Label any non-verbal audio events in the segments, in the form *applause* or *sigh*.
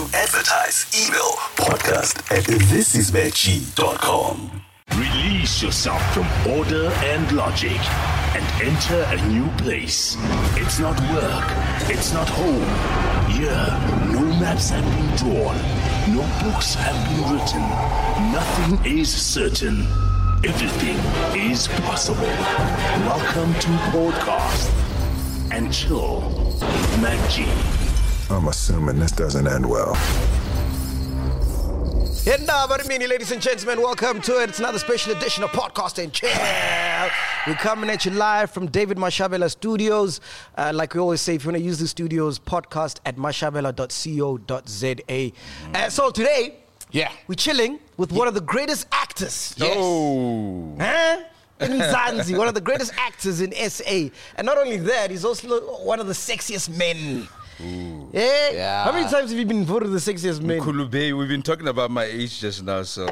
To advertise, email podcast at thisismacg.com. Release yourself from order and logic and enter a new place. It's not work, it's not home. Here, no maps have been drawn, no books have been written, nothing is certain. Everything is possible. Welcome to Podcast and Chill with G. I'm assuming this doesn't end well. Yenda Barimini, ladies and gentlemen, welcome to it. It's another special edition of Podcast and Chill. We're coming at you live from David Mashabela Studios. Uh, like we always say, if you want to use the studios, podcast at mashabela.co.za. Uh, so today, Yeah. we're chilling with one of the greatest actors. Oh. Huh? Mzansi, one of the greatest actors in SA. And not only that, he's also one of the sexiest men. Yeah? Yeah. How many times have you been voted the sexiest man? Kulube, we've been talking about my age just now, so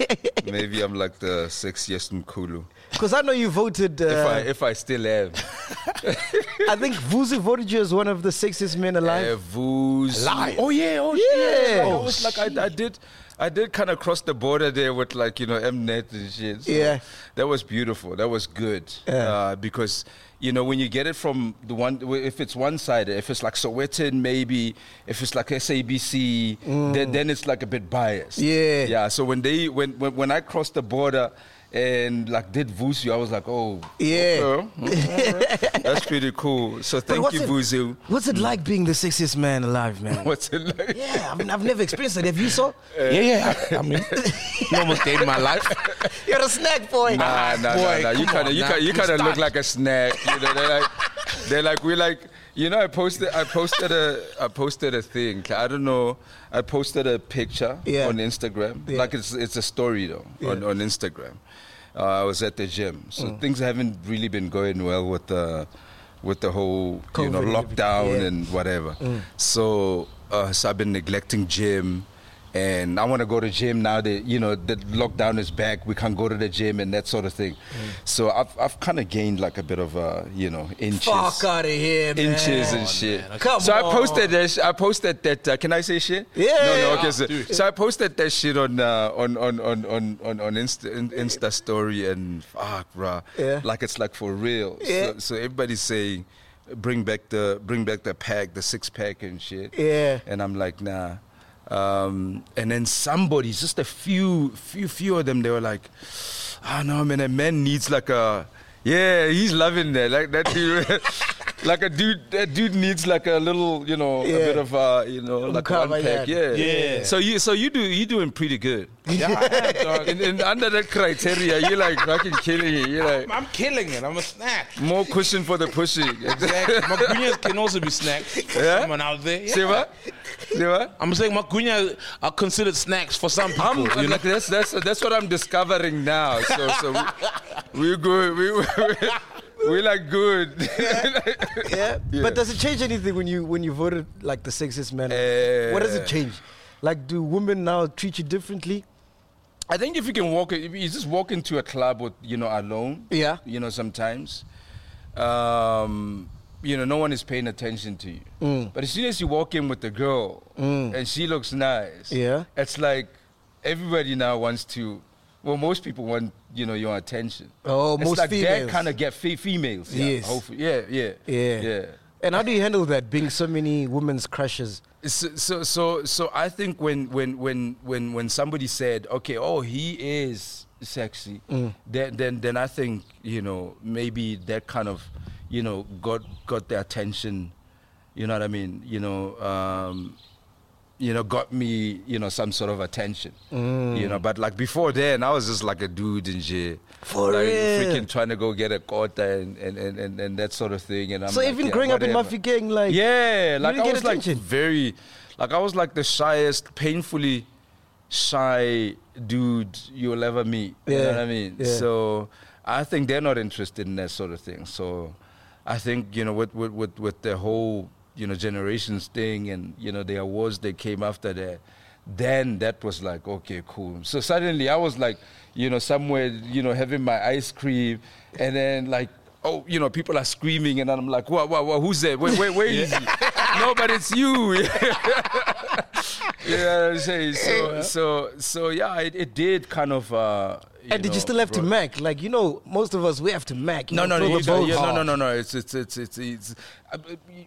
*laughs* maybe I'm like the sexiest Mkulu. Because I know you voted. Uh, If I if I still have. *laughs* I think Vuzu voted you as one of the sexiest men alive. Uh, Vooz. Alive? Oh yeah, oh Yeah. yeah. I was like I, I did I did kind of cross the border there with like, you know, Mnet and shit. So Yeah. That was beautiful. That was good. Yeah. Uh, because you know, when you get it from the one, if it's one sided, if it's like Sowetan, maybe, if it's like SABC, then, then it's like a bit biased. Mm. Yeah. Yeah. So when they, when, when, when I cross the border and like did Vuzu, I was like, oh, Yeah. okay. *laughs* That's pretty cool. So thank you, it- Vuzu. What's it like being the sexiest man alive, man? *laughs* What's it like? Yeah, I mean, I've never experienced it. Have you so? Yeah, yeah. I mean, you almost gave my life. *laughs* You're a snack boy. Nah, nah, Boy, nah, nah. You kind of, you kind, you You kind of look like a snack. You know, they're like, they're like, we like, you know, I posted, I posted a, I posted a thing. I don't know, I posted a picture Yeah. on Instagram. Yeah. Like it's, it's a story though on, Yeah. on Instagram. Uh, I was at the gym, so Mm. things haven't really been going well with the, with the whole, you know, lockdown. Yeah. Mm. and whatever. So, uh, so I've been neglecting gym. And I want to go to gym now that you know the lockdown is back. We can't go to the gym and that sort of thing. So I've I've kind of gained like a bit of uh, you know inches, Fuck out of here, man. inches and shit. Come so I posted that. I posted that. Uh, can I say shit? Yeah, No, no. Okay. So, so I posted that shit on uh, on on on on on, on Insta, Insta story and fuck, bruh. Yeah. Like it's like for real. Yeah. So, so everybody's saying, bring back the bring back the pack, the six pack and shit. Yeah. And I'm like, nah. Um, and then somebody, just a few, few, few of them, they were like, "Ah, no, man, a man needs like a, yeah, he's loving that, like that *laughs* like a dude, that dude needs like a little, you know, Yeah. a bit of, uh, you know, like Umkhaba, one pack, yeah. yeah. Yeah. So you, so you do, you doing pretty good. Yeah, I am, dog. *laughs* And, and under that criteria, you're like fucking killing it. You're like I'm killing it. I'm a snack. more cushion for the pushing. Exactly. Magunyas can also be snacks. For Yeah? Someone out there. Yeah. See what? See what? I'm saying magunya are considered snacks for some people. I'm, you know? like, that's, that's, that's what I'm discovering now. So, so we, we're good. We, we, we like good. *laughs* Yeah? *laughs* Yeah. But does it change anything when you when you voted like the sexiest man? Uh, what does it change? Like, do women now treat you differently? I think if you can walk, if you just walk into a club with, you know, alone. Yeah. You know, sometimes, um, you know, no one is paying attention to you. Mm. But as soon as you walk in with the girl and she looks nice, Yeah. it's like everybody now wants to. Well, most people want, you know, your attention. Oh, it's most like females. That kind of get fe- females. Yeah, Yes. Hopefully, yeah, yeah, Yeah. yeah. And how do you handle that, being so many women's crushes? So, so, so, so I think when, when, when, when, when somebody said, okay, oh, he is sexy, Mm. then, then, then I think, you know, maybe that kind of, you know, got, got the attention, you know what I mean? You know, um, you know, got me, you know, some sort of attention, Mm. you know, but like before then, I was just like a dude in jail. For like, real? freaking trying to go get a quota and, and, and, and, and that sort of thing. And I'm so like, even yeah, growing up in whatever. Mafi Gang, like Yeah, like I was like very, like I was like the shyest, painfully shy dude you'll ever meet. You know Yeah, what I mean? yeah. So I think they're not interested in that sort of thing. So I think you know with with with, with the whole you know generations thing and you know the awards that came after that. Then that was like okay, cool. So suddenly I was like, you know, somewhere, you know, having my ice cream, and then like oh, you know, people are screaming, and I'm like, what who's there? Wait, wait, where is he? *laughs* no, but it's you. You know what I'm saying? So, so, so yeah, it, it did kind of. Uh, And did you still have to brought- Mac? Like, you know, most of us, we have to Mac. you No, know, no, no, the you don't- boat yeah, no, no, no, no. It's it's it's it's. it's you- you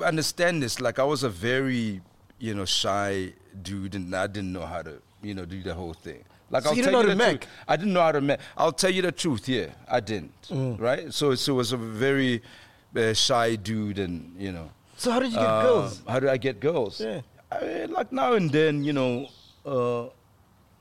understand this? Like I was a very, you know, shy dude, and I didn't know how to, you know, do the whole thing. Like So I'll you tell didn't know you how the truth. Mac? I didn't know how to Mac. I'll tell you the truth. Yeah, I didn't. Mm. Right. So, so it was a very uh, shy dude, and you know. So how did you get uh, girls? How did I get girls? Yeah. I mean, like now and then, you know, uh,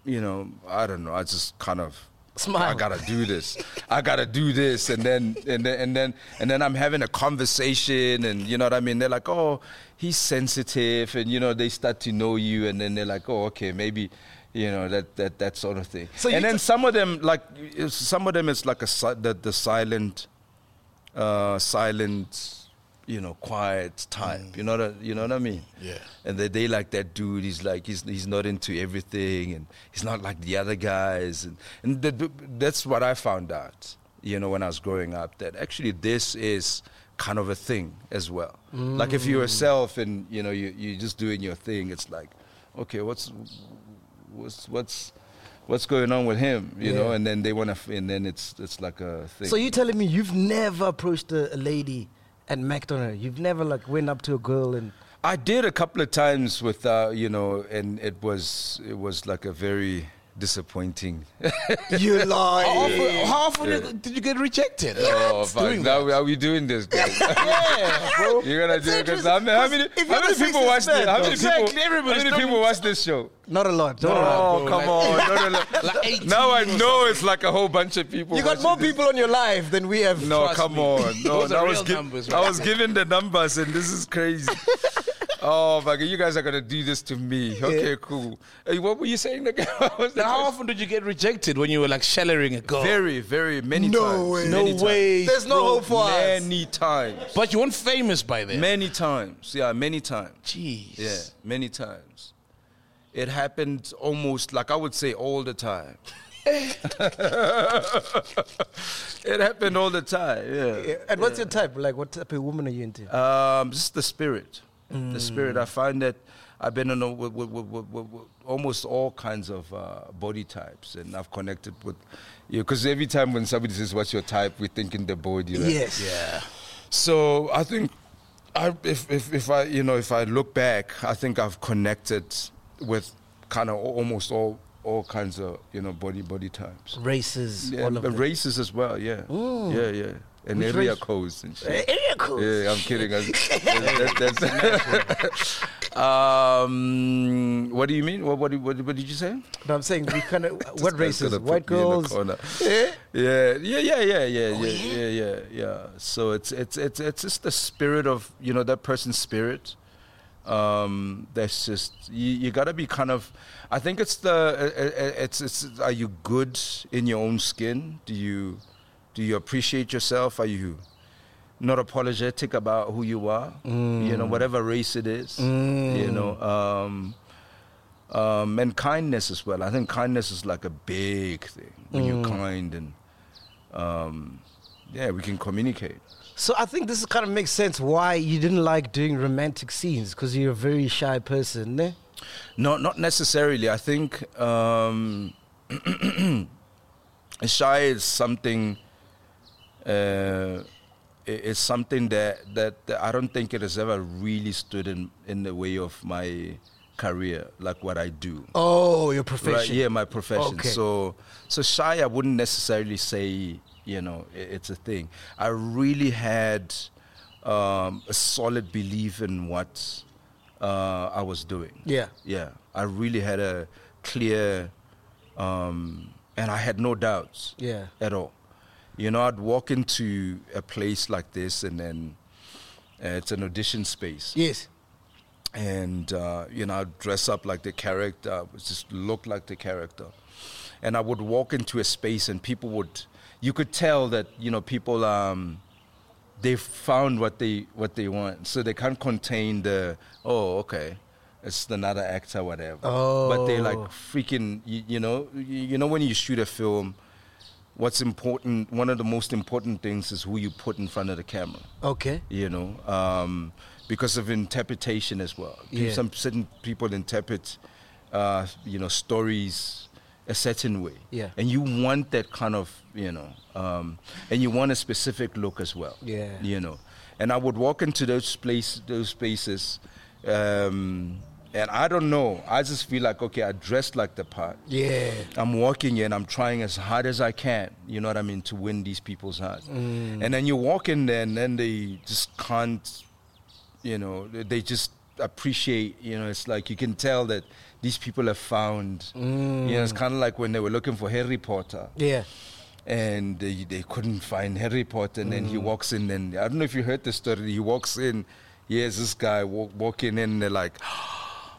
you know, I don't know. I just kind of Smile. I gotta do this. I gotta do this, and then and then and then and then I'm having a conversation, and you know what I mean. They're like, oh, he's sensitive, and you know they start to know you, and then they're like, oh, okay, maybe. You know that that that sort of thing. So and then t- some of them, like some of them, it's like a the, the silent, uh, silent, you know, quiet type. You know that you know what I mean? Mm. Yeah. And they, they like that dude. He's like he's he's not into everything, and he's not like the other guys. And and the, that's what I found out. You know, when I was growing up, that actually this is kind of a thing as well. Like if you're yourself mm. and you know you you're just doing your thing, it's like, okay, what's what's what's what's going on with him? You know, and then they want to, and then it's it's like a thing. So you telling me you've never approached a, a lady on her? You've never like went up to a girl and I did a couple of times with, uh, you know, and it was it was like a very disappointing. you How lie. often, how often did you get rejected? oh, fuck! doing Now that? we- are we doing this? *laughs* Guys? yeah, bro. You're gonna do it because interesting, how many, how many, 'cause if how many people watch this? How many Exactly, people? How many people watch this show? Not a lot. Don't No, lie. Oh, bro, come like- on! No, no, no. Like Now I know it's like a whole bunch of people. You got more this. people on your live than we have. No, Trust come me. on. No, Those are I was, real gi- numbers, I was giving the numbers, and this is crazy. *laughs* oh my god, you guys are gonna do this to me. Okay, cool. Hey, what were you saying again? *laughs* Was Now, how question? often did you get rejected when you were like shellering a girl? Very, very many No times. way. no Many way. There's no bro. hope for us. Many times. But you weren't famous by then. Many times. Yeah, many times. Jeez. Yeah, many times. It happened almost like I would say all the time. *laughs* it happened all the time. Yeah. Yeah, And what's your type? Like, what type of woman are you into? Um, just the spirit. The spirit. I find that I've been in a, with, with, with, almost all kinds of uh, body types, and I've connected with you because every time when somebody says what's your type, we think in the body. Right? Yes. Yeah. So I think, I, if, if if I you know if I look back, I think I've connected with kind of almost all all kinds of you know body body types. Races, Yeah, all of them. races as well. Yeah, yeah, yeah, and Which area race? codes and shit. Area codes. Yeah, I'm kidding. I- that- that's- *laughs* *laughs* um, what do you mean? What, what, what, what did you say? No, I'm saying we kind of *laughs* what races? White put me in the girls. Yeah. Yeah, yeah, yeah, yeah, yeah, Oh, yeah, yeah, yeah, yeah. So it's it's it's it's just the spirit of you know that person's spirit. Um, that's just you, you got to be kind of. I think it's the uh, uh, it's it's. Are you good in your own skin? Do you do you appreciate yourself? Are you not apologetic about who you are? You know, whatever race it is. You know. Um, um, and kindness as well. I think kindness is like a big thing when you're kind and um, yeah, we can communicate. So I think this kind of makes sense why you didn't like doing romantic scenes because you're a very shy person, ne? No, not necessarily. I think um, *clears throat* shy is something. Uh, it's something that, that that I don't think it has ever really stood in in the way of my career, like what I do. Oh, your profession. Right, yeah, my profession. Okay. So, so shy, I wouldn't necessarily say, you know, it's a thing. I really had um, a solid belief in what uh, I was doing. Yeah. Yeah, I really had a clear, um, and I had no doubts. Yeah. At all. You know, I'd walk into a place like this, and then uh, it's an audition space Yes. and uh, you know I'd dress up like the character, just look like the character, and I would walk into a space and people would, you could tell that you know people um, they found what they what they want, so they can't contain the oh okay, it's another actor whatever, Oh. but they like freaking you, you know you, you know when you shoot a film. What's important? One of the most important things is who you put in front of the camera Okay. you know um, because of interpretation as well. Yeah. Some certain people interpret, uh, you know, stories a certain way. Yeah. And you want that kind of, you know, um, and you want a specific look as well. Yeah. You know, and I would walk into those place, those spaces, um, and I don't know. I just feel like okay, I dressed like the part. Yeah. I'm walking in, I'm trying as hard as I can, you know what I mean, to win these people's hearts. Mm. And then you walk in there and then they just can't, you know, they just appreciate, you know, it's like you can tell that these people have found, you know, it's mm. kind of like when they were looking for Harry Potter Yeah. and they, they couldn't find Harry Potter and then he mm. walks in and I don't know if you heard the story, he walks in, here's this guy walk, walking in and they're like,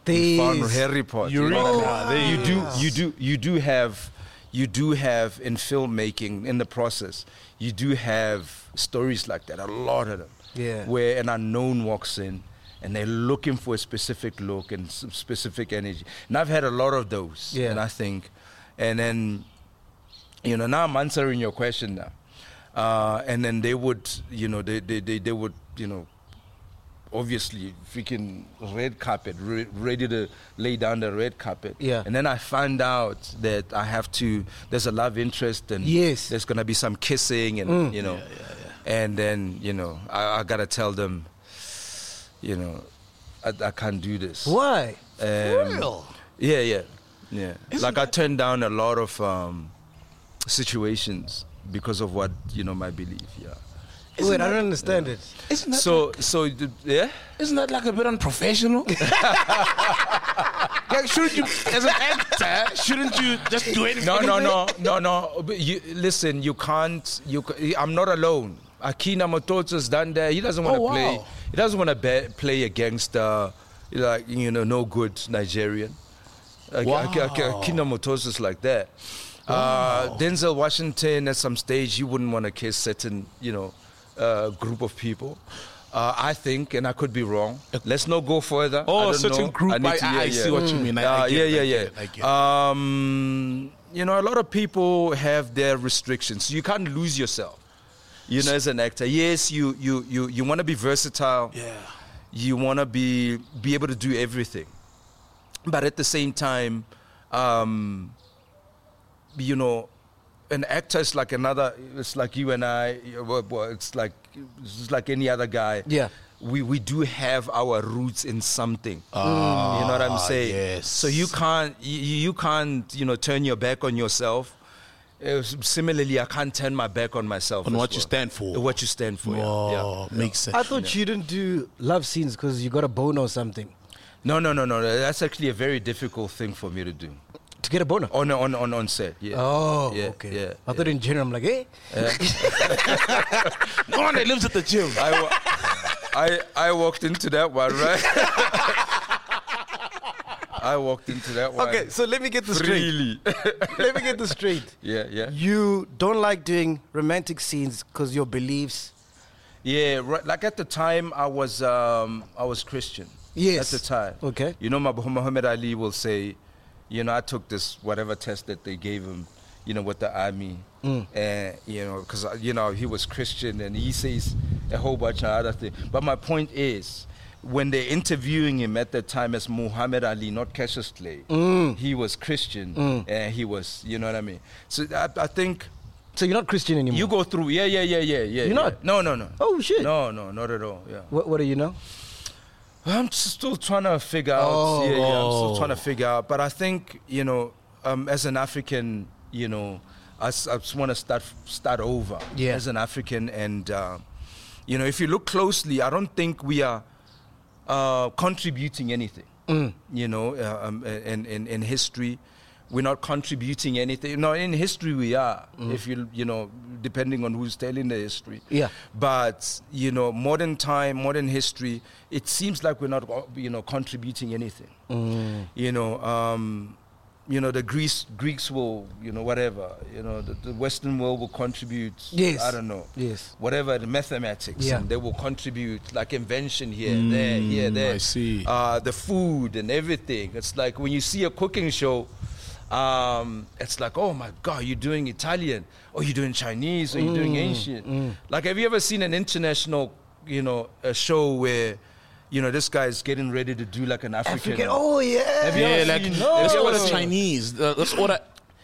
These- Harry Potter. You know what I mean? you you do you do you do have you do have in filmmaking in the process you do have stories like that a lot of them Yeah. where an unknown walks in and they're looking for a specific look and some specific energy and I've had a lot of those Yeah. and I think and then you know now I'm answering your question now uh, and then they would you know they, they, they, they would you know obviously freaking red carpet, re- ready to lay down the red carpet. Yeah. And then I find out that I have to. There's a love interest, and Yes. there's gonna be some kissing, and you know, and then you know, I, I gotta tell them, you know, I, I can't do this. Why? Um, real? Yeah, yeah, yeah. like I turned down a lot of um, situations because of what you know my belief. Yeah. Wait, I don't understand it. Isn't that, So, so yeah. isn't that like a bit unprofessional? *laughs* like, shouldn't you, as an actor, shouldn't you just do anything? No, no, no, no, no. But You, listen, you can't. You, I'm not alone. Akin Omotoso's done that. He doesn't want to Oh, play. He doesn't want to be, play against, uh, like you know, no good Nigerian. Ak- Ak- Ak- Akin Omotoso's like that. Uh, Denzel Washington, at some stage, you wouldn't want to kiss certain, you know, uh, group of people. Uh, I think, and I could be wrong. Let's not go further. Oh, I a certain know. group. need I- to- I- I see what you mean. I- Uh, yeah, it, yeah, yeah. it, I get. Um, you know, a lot of people have their restrictions. You can't lose yourself. You know, as an actor, yes, you you you you want to be versatile. Yeah. You want to be be able to do everything, but at the same time, um, you know, an actor is like another. It's like you and I. well, well, It's like it's like any other guy. Yeah. We we do have our roots in something. you know what I'm saying? yes. So you can't you, you can't you know turn your back on yourself. Uh, similarly, I can't turn my back on myself. On as what you stand for. What you stand for. Oh, Yeah. makes sense. I thought you didn't do love scenes because you got a bone or something. No, no, no, no. That's actually a very difficult thing for me to do. To get a boner? On on on on set. Yeah. Oh, yeah, okay. Yeah. I thought in general, I'm like, eh? no one that lives at the gym. I, wa- I, I walked into that one, right? *laughs* I walked into that one. Okay, so let me get this straight. *laughs* Let me get this straight. yeah, yeah. You don't like doing romantic scenes because your beliefs. Yeah, right, like at the time I was um, I was Christian. Yes. At the time. Okay. You know, my Muhammad Ali will say, you know, I took this whatever test that they gave him, you know, with the army, Mm. and you know, because you know he was Christian, and he says a whole bunch of other things. But my point is. When they're interviewing him at that time as Muhammad Ali, not Cassius Clay, Mm. he was Christian and he was, you know what I mean. So I, I think So you're not Christian anymore. you go through, yeah, yeah, yeah, yeah, yeah. You're yeah. not? No, no, no. Oh, shit. No, no, not at all. Yeah. What, what do you know? I'm still trying to figure out. Oh. Yeah, yeah. I'm still trying to figure out. But I think you know, um, as an African, you know, I, I just want to start start over. Yeah. As an African, and uh, you know, if you look closely, I don't think we are uh, contributing anything. Mm. You know, uh, um, in, in in history. We're not contributing anything. No, in history we are. If you you know, depending on who's telling the history. Mm. Yeah. But you know, modern time, modern history, it seems like we're not, you know, contributing anything. Mm. You know, um, you know, the Greece Greeks will, you know, whatever. You know, the, the Western world will contribute. Yes. I don't know. Yes. Whatever the mathematics, Yeah. and they will contribute like invention here, there, here, there. I see. Uh, the food and everything. It's like when you see a cooking show. Um, it's like, oh my God, you're doing Italian, or you're doing Chinese, or you're doing Asian. Like, have you ever seen an international, you know, a show where, you know, this guy is getting ready to do like an African. African. Oh yeah. Have you Yeah, ever like seen- let's No. order Chinese. Uh, let's order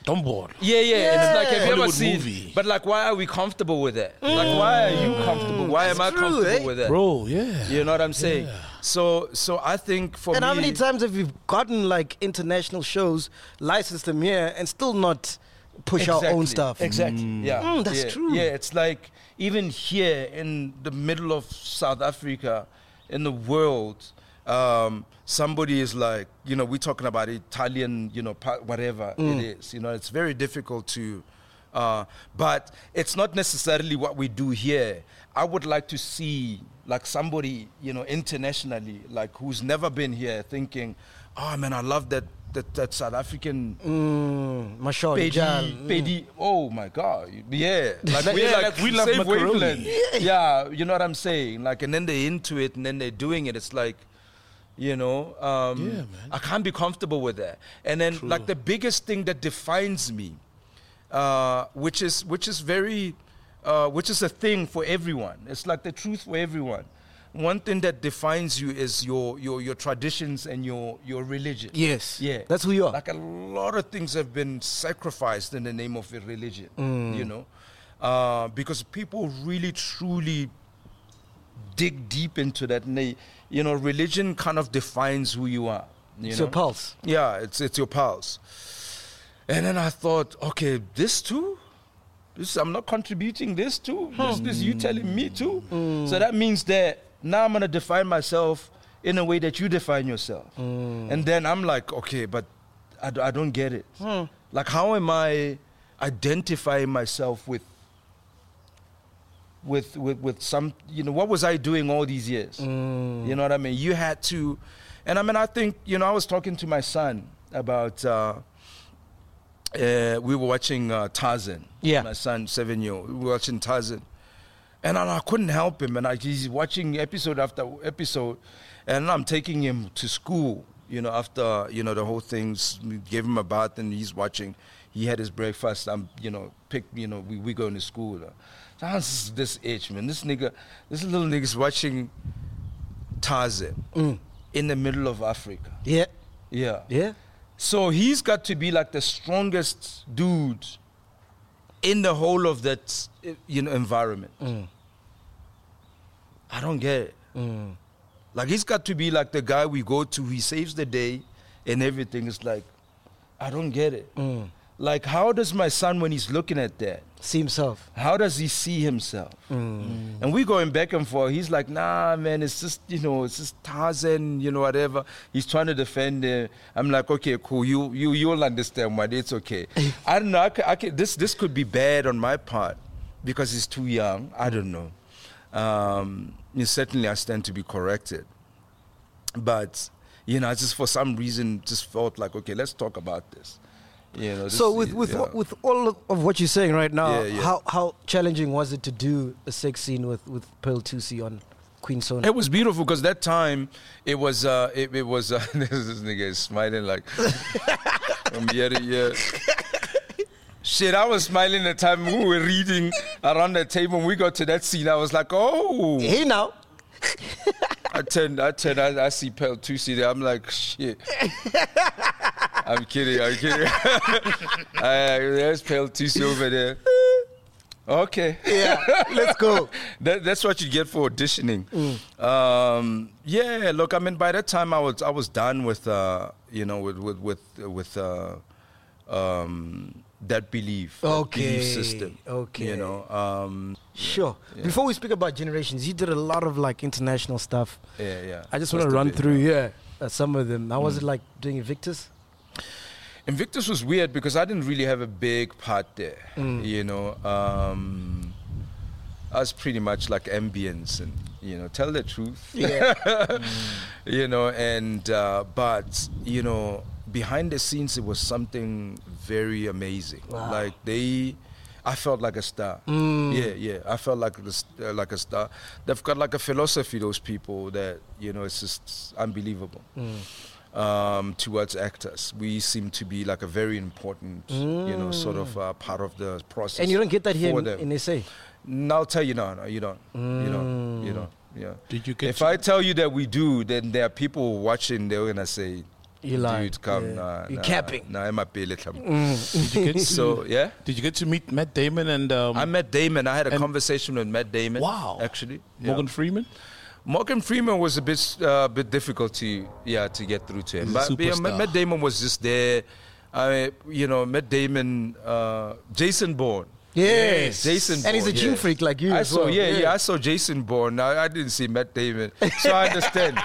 Dombor. Yeah, yeah. It's like, have you ever seen? movie. But like, why are we comfortable with that? Like, why are you comfortable? Why am I true, comfortable eh? with that? Bro, yeah. You know what I'm saying? So, so I think for And me, how many times have you gotten like international shows, licensed them here, and still not push our own stuff? Exactly. Yeah. Mm, that's yeah. true. Yeah, it's like even here in the middle of South Africa, in the world, um, somebody is like, you know, we're talking about Italian, you know, whatever Mm. it is. You know, it's very difficult to. Uh, but it's not necessarily what we do here. I would like to see like somebody, you know, internationally, like who's never been here, thinking, "Oh man, I love that that, that South African Mm, Pedi, mm. Pedi, oh my God, yeah, *laughs* like we yeah, like, we love same wavelength. Yeah. you know what I'm saying. Like, and then they're into it, and then they're doing it. It's like, you know, um, Yeah, man. I can't be comfortable with that. And then, like, the biggest thing that defines me, uh, which is which is very, uh, which is a thing for everyone. It's like the truth for everyone. One thing that defines you is your your your traditions and your your religion. Yes. Yeah. That's who you are. Like a lot of things have been sacrificed in the name of a religion, Mm. you know, uh, because people really truly dig deep into that. And they, you know, religion kind of defines who you are. You It's know? your pulse. Yeah, it's it's your pulse. And then I thought, okay, this too. This, I'm not contributing this too. Hmm. This, this you telling me too. Hmm. So that means that now I'm gonna define myself in a way that you define yourself. Hmm. And then I'm like, okay, but I, d- I don't get it. Like, how am I identifying myself with with with with some you know what was I doing all these years? You know what I mean? You had to, and I mean I think you know I was talking to my son about. Uh, uh, we were watching uh, Tarzan. Yeah. My son, seven year old. We were watching Tarzan. And I, I couldn't help him. And I, he's watching episode after episode. And I'm taking him to school, you know, after, you know, the whole thing's, we gave him a bath and he's watching. He had his breakfast. I'm, you know, pick, you know, we, we going to school. So this age, man. This nigga, this little nigga's watching Tarzan in the middle of Africa. Yeah. Yeah. Yeah. So he's got to be like the strongest dude in the whole of that uh, you know environment. Mm. I don't get it. Mm. Like he's got to be like the guy we go to. He saves the day, and everything It's like, I don't get it. Mm. Like how does my son when he's looking at that? See himself. How does he see himself? Mm. And we going back and forth. He's like, nah, man, it's just, you know, it's just Tarzan, you know, whatever. He's trying to defend it. I'm like, okay, cool. You, you, you'll understand why. It's okay. *laughs* I don't know. I, ca- I ca- this, this could be bad on my part because he's too young. I don't know. Um, certainly, I stand to be corrected. But you know, I just for some reason just felt like, okay, let's talk about this. You know. So with with yeah. with all of what you're saying right now, Yeah, yeah. how how challenging was it to do a sex scene with with Pearl Thusi on Queen Sono? It was beautiful because that time it was uh it, it was uh, *laughs* this, this nigga is smiling like from year to year. Shit, I was smiling the time we were reading around the table. When we got to that scene, I was like, oh. Hey now. *laughs* I turned, I turned, I, I see Pearl Thusi there. I'm like, shit. *laughs* I'm kidding, I'm kidding. *laughs* uh, there's Pearl Thusi over there. Okay. Yeah, let's go. *laughs* that, that's what you get for auditioning. Um, yeah, look, I mean, by that time I was I was done with uh, you know with with with with uh, um, that belief, that belief system. okay. you know. Um, Sure. Before we speak about generations, you did a lot of like international stuff. yeah, yeah. I just want to run through yeah. yeah uh, some of them. How was it like doing Invictus? Invictus was weird because I didn't really have a big part there. You know, um, I was pretty much like ambience and you know, tell the truth. Yeah. *laughs* you know, and uh, but you know, behind the scenes, it was something very amazing. Wow. Like they. I felt like a star. Yeah, yeah. I felt like the, uh, like a star. They've got like a philosophy. Those people that you know, it's just unbelievable. Um, towards actors, we seem to be like a very important, you know, sort of uh, part of the process. And you don't get that here for in, them. in SA. No, I'll tell you no, no, you don't, you don't, you don't. Yeah. Did you get If I tell you that we do, then there are people watching. They're gonna say, You lying. dude, come, Yeah. nah, You nah, capping. Nah, I'm a pele come." Did you get *laughs* to, So yeah. Did you get to meet Matt Damon and um, I met Damon. I had a conversation with Matt Damon. Wow. Actually, Morgan Yeah. Freeman? Morgan Freeman was a bit uh, bit difficult to yeah to get through to him. He's a But yeah. Matt, Matt Damon was just there. I you know Matt Damon, uh, Jason Bourne. Yes. Jason And he's a Bourne, gene yeah. freak like you I as saw, well. yeah, yeah, Yeah. I saw Jason Bourne. I, I didn't see Matt Damon, so I *laughs* understand.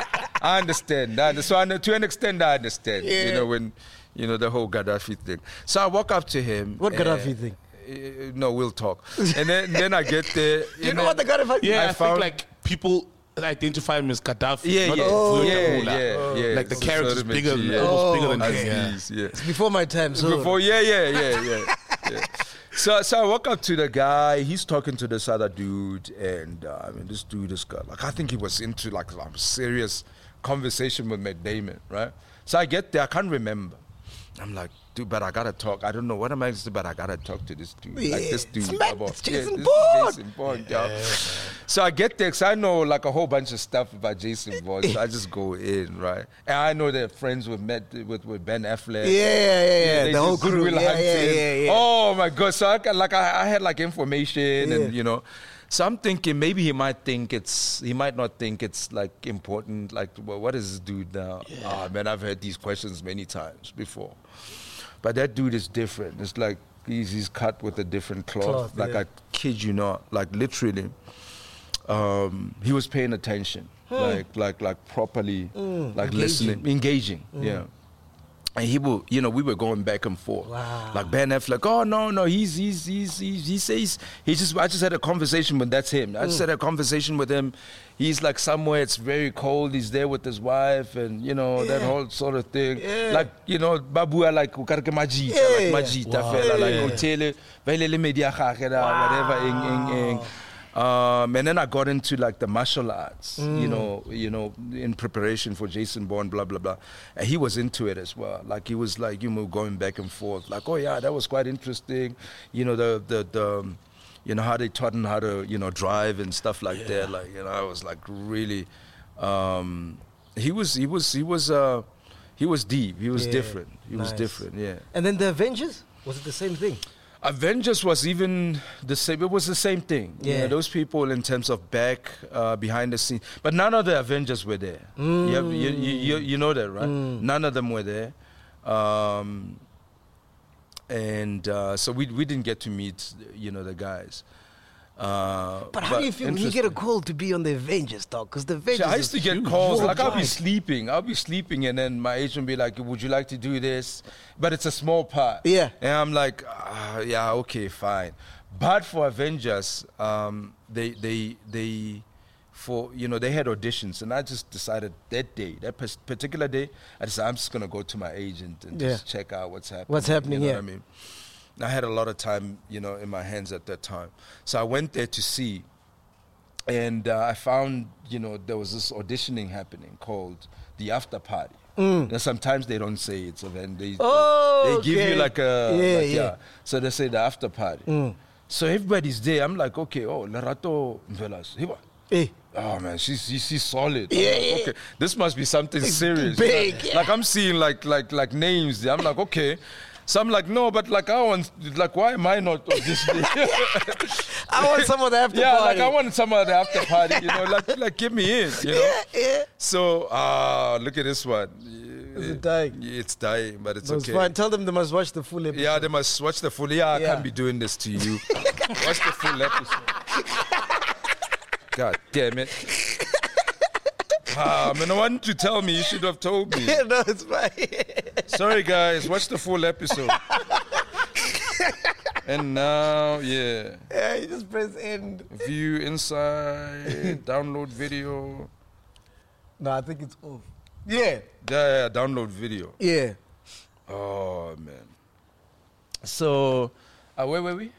I understand. I, so I, know- to an extent, I understand. You know when, you know the whole Gaddafi thing. So I walk up to him. What Gaddafi uh, thing? uh, no, we'll talk. And then, then I get there. *laughs* You know what the Gaddafi? Yeah, I, I think like people identify him as Gaddafi. Yeah, not yeah. Oh, yeah, yeah, yeah. Like the So carrot is bigger, a G, yeah. almost bigger than As him. Yeah. these, yeah. Before my time. So Before, yeah, yeah, yeah, yeah. yeah. So, so I walk up to the guy. He's talking to this other dude, and uh, I mean, this dude is got like I think he was into like a serious conversation with Matt Damon, right? So I get there, I can't remember. I'm like, dude, but I gotta talk. I don't know what am I to do, but I gotta talk to this dude. Like this Yeah, dude. it's about- it's Jason is Bourne. Jason Bourne, yeah. So I get there because I know like a whole bunch of stuff about Jason Bourne. So I just go in, right? And I know they're friends with Matt, with, with Ben Affleck. Yeah, yeah, yeah, yeah. The whole crew. Yeah, yeah, yeah, yeah. Oh my god! So I got, like I, I had like information Yeah. and you know, so I'm thinking maybe he might think it's he might not think it's like important. Like, well, what is this dude now? Ah man, I've heard these questions many times before, but that dude is different. It's like he's he's cut with a different cloth. Cloth, like yeah. I kid you not, like literally. Um, he was paying attention, Hmm. like like like properly, Mm, like listening, engaging. Yeah. And he will, you know, we were going back and forth. Wow. Like Ben Affleck, oh no, no, he's he's he's, he's he says he just I just had a conversation with that's him. I just mm. had a conversation with him. He's like somewhere it's very cold. He's there with his wife and you know that whole sort of thing. Yeah. Like you know, babua like o ka re majita, Yeah. like majita Wow. fela, like Yeah. hotel, vele le media whatever, ing ing ing. Um, and then I got into like the martial arts, you know, you know, in preparation for Jason Bourne, blah blah blah. And he was into it as well. Like he was like, you know, going back and forth. Like, oh yeah, that was quite interesting. You know, the the the, um, you know, how they taught him how to, you know, drive and stuff like that. Like, you know, I was like really, um, he was he was he was uh, he was deep. He was Yeah, different. He was different. Yeah. And then the Avengers? Was it the same thing? Avengers was even the same. It was the same thing. You know, Yeah. those people in terms of back uh, behind the scenes, but none of the Avengers were there. You, have, you, you, you, know that, right? None of them were there, um, and uh, so we we didn't get to meet, you know, the guys. Uh, But how do you feel when you get a call to be on the Avengers, dog? Because the Avengers. See, I used to get calls like I'll be sleeping, I'll be sleeping, and then my agent be like, "Would you like to do this?" But it's a small part. Yeah. And I'm like, ah, "Yeah, okay, fine." But for Avengers, um, they they they for you know they had auditions, and I just decided that day, that particular day, I decided I'm just gonna go to my agent and just check out what's happening. What's happening, You know yeah. what I mean? I had a lot of time, you know, in my hands at that time, so I went there to see and uh, I found you know there was this auditioning happening called the after party. Now, sometimes they don't say it's event. They, Mm. Oh, they give okay. you like a Yeah, like, yeah. Mm. So they say the after party. So everybody's there. I'm like, okay, oh, Lerato Velas. Hiba. Eh. Oh man, she's she's, she's solid. Yeah, like, yeah. okay, this must be something serious. big, Like, yeah. like I'm seeing like like like names. there. I'm like, okay. So I'm like, no, but like I want, like, why am I not auditioning? *laughs* I want some of the after party yeah, party. like I want some of the after party, you know, like like get me in, you know. Yeah, yeah. So ah, look at this one. Is it dying? It's dying, but it's okay. fine. Tell them they must watch the full episode. Yeah, they must watch the full. Yeah, I Yeah. can't be doing this to you. *laughs* watch the full episode. God damn it. Ah, man, I want you to tell me. You should have told me. *laughs* Yeah, no, it's fine. Sorry, guys. Watch the full episode. *laughs* and now, yeah. yeah, you just press end. View inside, *laughs* download video. No, I think it's off. Yeah, Yeah, yeah, download video. yeah. Oh, man. So, uh, where were we?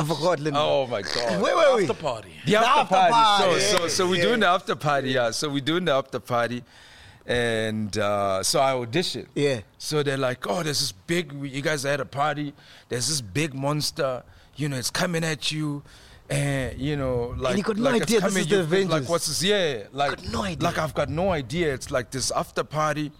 I forgot, Linda. Oh, my God. Where were we? After party. The after, after party. party, So, so, yeah, so we're yeah. doing the after party. Yeah. So we're doing the after party, and uh, so I auditioned. Yeah. So they're like, "Oh, there's this big. You guys are at a party. There's this big monster. You know, it's coming at you." and you know, like you got no like idea this is the Avengers. Like what's this? Yeah, like no idea. like I've got no idea. It's like this after party.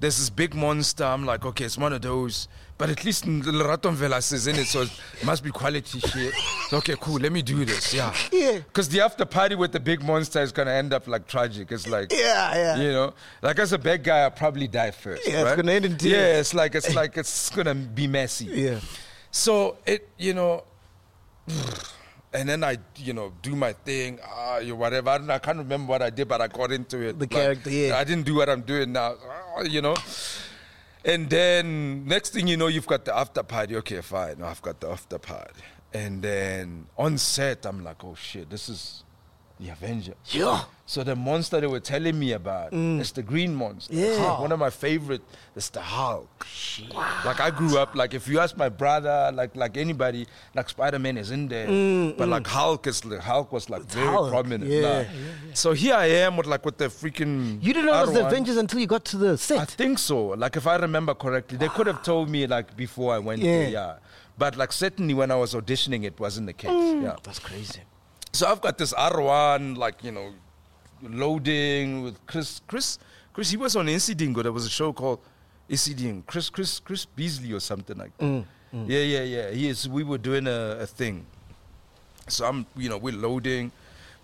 There's this big monster. I'm like, okay, it's one of those. But at least the Raton Velas is in it, so it must be quality shit. Okay, cool. Let me do this. Yeah. Yeah. Because the after party with the big monster is gonna end up like tragic. It's like Yeah, yeah. You know, like as a bad guy, I'll probably die first. Yeah, it's gonna end in tears. Yeah, it's like it's like it's gonna be messy. Yeah. So it, you know, *sighs* and then I, you know, do my thing, ah, you whatever. I, don't, I can't remember what I did, but I got into it. The character, yeah. I didn't do what I'm doing now, ah, you know. And then next thing you know, you've got the after party. Okay, fine. I've got the after party. And then on set, I'm like, oh shit, this is the Avenger. Yeah. So the monster they were telling me about mm. is the green monster. Yeah. One of my favorite is the Hulk. Like I grew up like if you ask my brother, like like anybody, like Spider Man is in there, mm, but mm. like Hulk is like, Hulk was like very Hulk, prominent. yeah. Nah. So here I am with like with the freaking. You didn't know it was the Avengers until you got to the set. I think so. Like if I remember correctly, they could have told me like before I went Yeah. there. Yeah. But like certainly when I was auditioning, it wasn't the case. Mm. Yeah. That's crazy. So I've got this R1, like, you know, loading with Chris. Chris, Chris, he was on Isidingo. There was a show called Isidingo. Chris, Chris, Chris Beasley or something like that. Mm, mm. Yeah, yeah, yeah. He is, we were doing a, a thing. So I'm, you know, we're loading,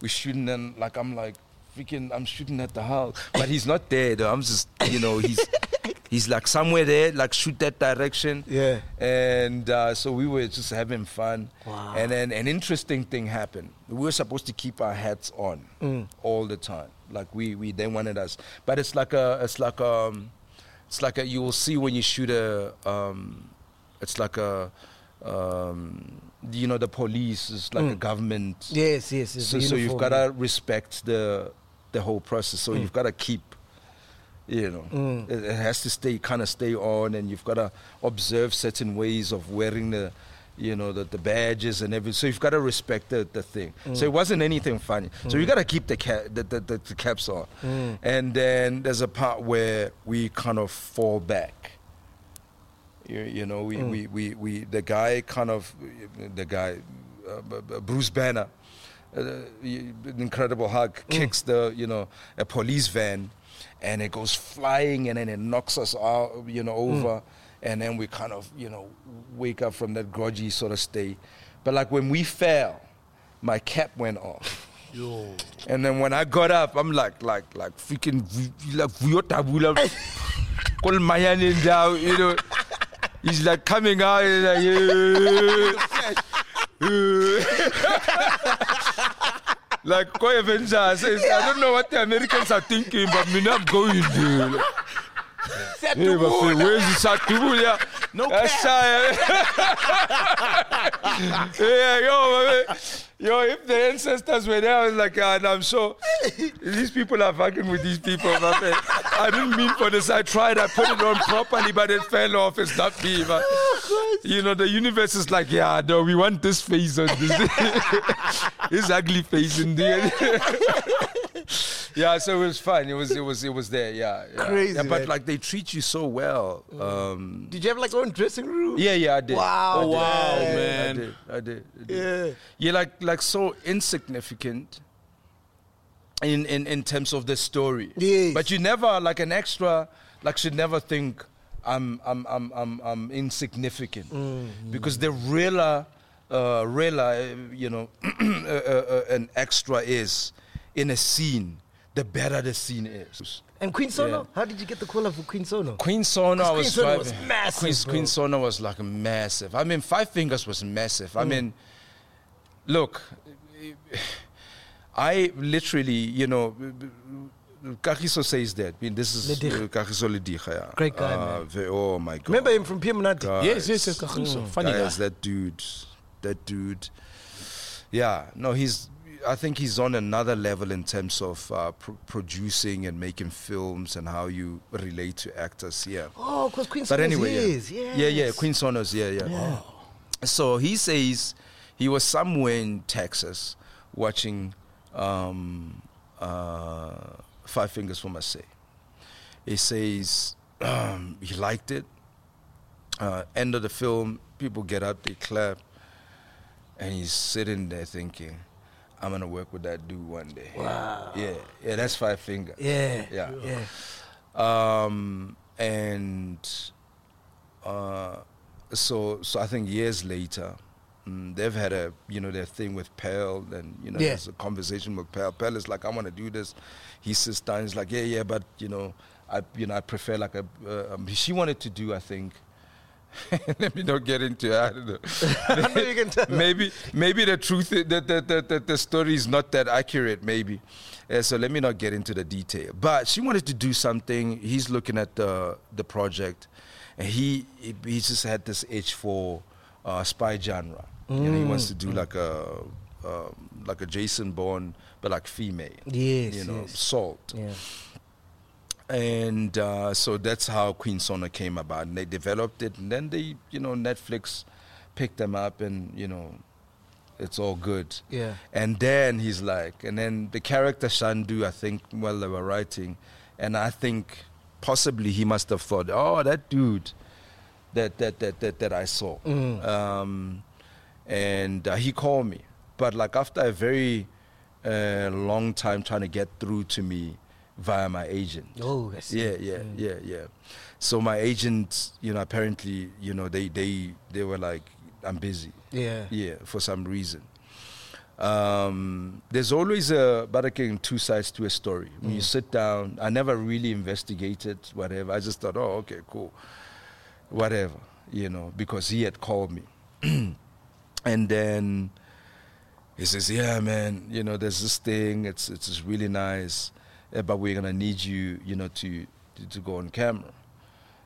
we're shooting, and like, I'm like, freaking, I'm shooting at the house. But he's not there, though. I'm just, you know, he's. *laughs* He's like somewhere there, like shoot that direction. Yeah. And uh, so we were just having fun. Wow. And then an interesting thing happened. We were supposed to keep our hats on Mm. all the time. Like we, we they wanted us. But it's like a it's like um it's like a you will see when you shoot a um it's like a um you know the police is like a government Yes, yes. yes so, so you've got to respect the the whole process. So mm. you've got to keep, you know, mm. it, it has to stay kind of stay on, and you've got to observe certain ways of wearing the, you know, the, the badges and everything. So you've got to respect the, the thing. Mm. So it wasn't anything funny. So you got to keep the, ca- the, the, the, the caps on, and then there's a part where we kind of fall back. You, you know, we, we, we, we, the guy kind of, the guy, uh, B- Bruce Banner, uh, an incredible Hulk, kicks the, you know, a police van and it goes flying and then it knocks us out, you know, over. And then we kind of, you know, wake up from that grudgy sort of state. But like when we fell, my cap went off. And then when I got up, I'm like, like, like freaking, like, kol *laughs* mayani ndawo, you know. He's like coming out, and like, *laughs* *laughs* like, Koi Avengers says, I don't know what the Americans are thinking, but me, I'm going there. Hey, but for- where's the Satubula? No eh. *laughs* yeah, yo, man. yo, if the ancestors were there, I was like, ah, and I'm sure these people are fucking with these people. my friend. I didn't mean for this. I tried. I put it on properly, but it fell off. It's not me, man. You know, the universe is like, yeah, no, we want this face on this. *laughs* this ugly face in there. *laughs* *laughs* yeah, so it was fun. It was, it was, it was there. Yeah, yeah. Crazy, Yeah, but man. like they treat you so well. Um, Did you have like your own dressing room? yeah, yeah, I did. Wow. I did. Wow, I did. man. I did. I did. I did. Yeah. You're like like so insignificant in in in terms of the story. Yes. But you never like an extra like should never think I'm I'm I'm I'm, I'm insignificant Mm-hmm. because the realer uh, realer you know *clears throat* uh, uh, uh, an extra is in a scene, the better the scene is. And Queen Sono? Yeah. How did you get the caller for Queen Sono? Queen Sono 'Cause was Queen Sono was massive, Queen, bro. Queen Sono was like massive. I mean, Five Fingers was massive. I mean, look, I literally, you know, Kagiso says that. I mean, this is Lediga. uh, Kagiso Lediga, yeah. Great guy, Uh, ve- oh my god. Remember him from Pure Monate? God. Yes, yes, yes, Kagiso. Funny guy. That dude, that dude. Yeah, no, he's. I think he's on another level in terms of uh, pro- producing and making films and how you relate to actors. Yeah. Oh, because Queen But Sono's anyway, yeah. his. yeah, yeah, yes. Queen Sonos, yeah, yeah. yeah. So he says he was somewhere in Texas watching um, uh, Five Fingers for Marseille. He says um, he liked it. Uh, end of the film, people get up, they clap, and he's sitting there thinking, "I'm gonna work with that dude one day." Wow. Yeah, yeah, that's Five Finger. Yeah. Yeah. Yeah. Um, and uh, so so I think years later, mm, they've had a you know their thing with Pearl, and you know Yeah. there's a conversation with Pearl. Pearl is like, I want to do this. He sits down, he's like, yeah, yeah, but you know, I you know I prefer like a. Uh, um, she wanted to do, I think. *laughs* Let me not get into it. I don't know. *laughs* I know you can tell. maybe maybe the truth is that the, the, the, the story is not that accurate maybe Uh, so let me not get into the detail but she wanted to do something he's looking at the the project and he he just had this itch for uh, spy genre you know he wants to do like a um, like a Jason Bourne but like female Yes, you know yes. salt Yeah. And uh, so that's how Queen Sono came about. And they developed it, and then they, you know, Netflix picked them up, and you know, it's all good. Yeah. And then he's like, and then the character Shandu, I think, while they were writing, and I think possibly he must have thought, oh, that dude, that that that that, that I saw, um, and uh, he called me, but like after a very uh, long time trying to get through to me via my agent. Oh, I see. Yeah, yeah, yeah, yeah. So my agent, you know, apparently, you know, they they they were like, I'm busy. Yeah. Yeah, for some reason. Um, there's always a Baraking two sides to a story. When Mm. you sit down, I never really investigated whatever. I just thought, oh, okay, cool, whatever, you know, because he had called me, *clears throat* and then he says, yeah, man, you know, there's this thing. It's it's really nice, eh, but we're gonna need you, you know, to to, to go on camera.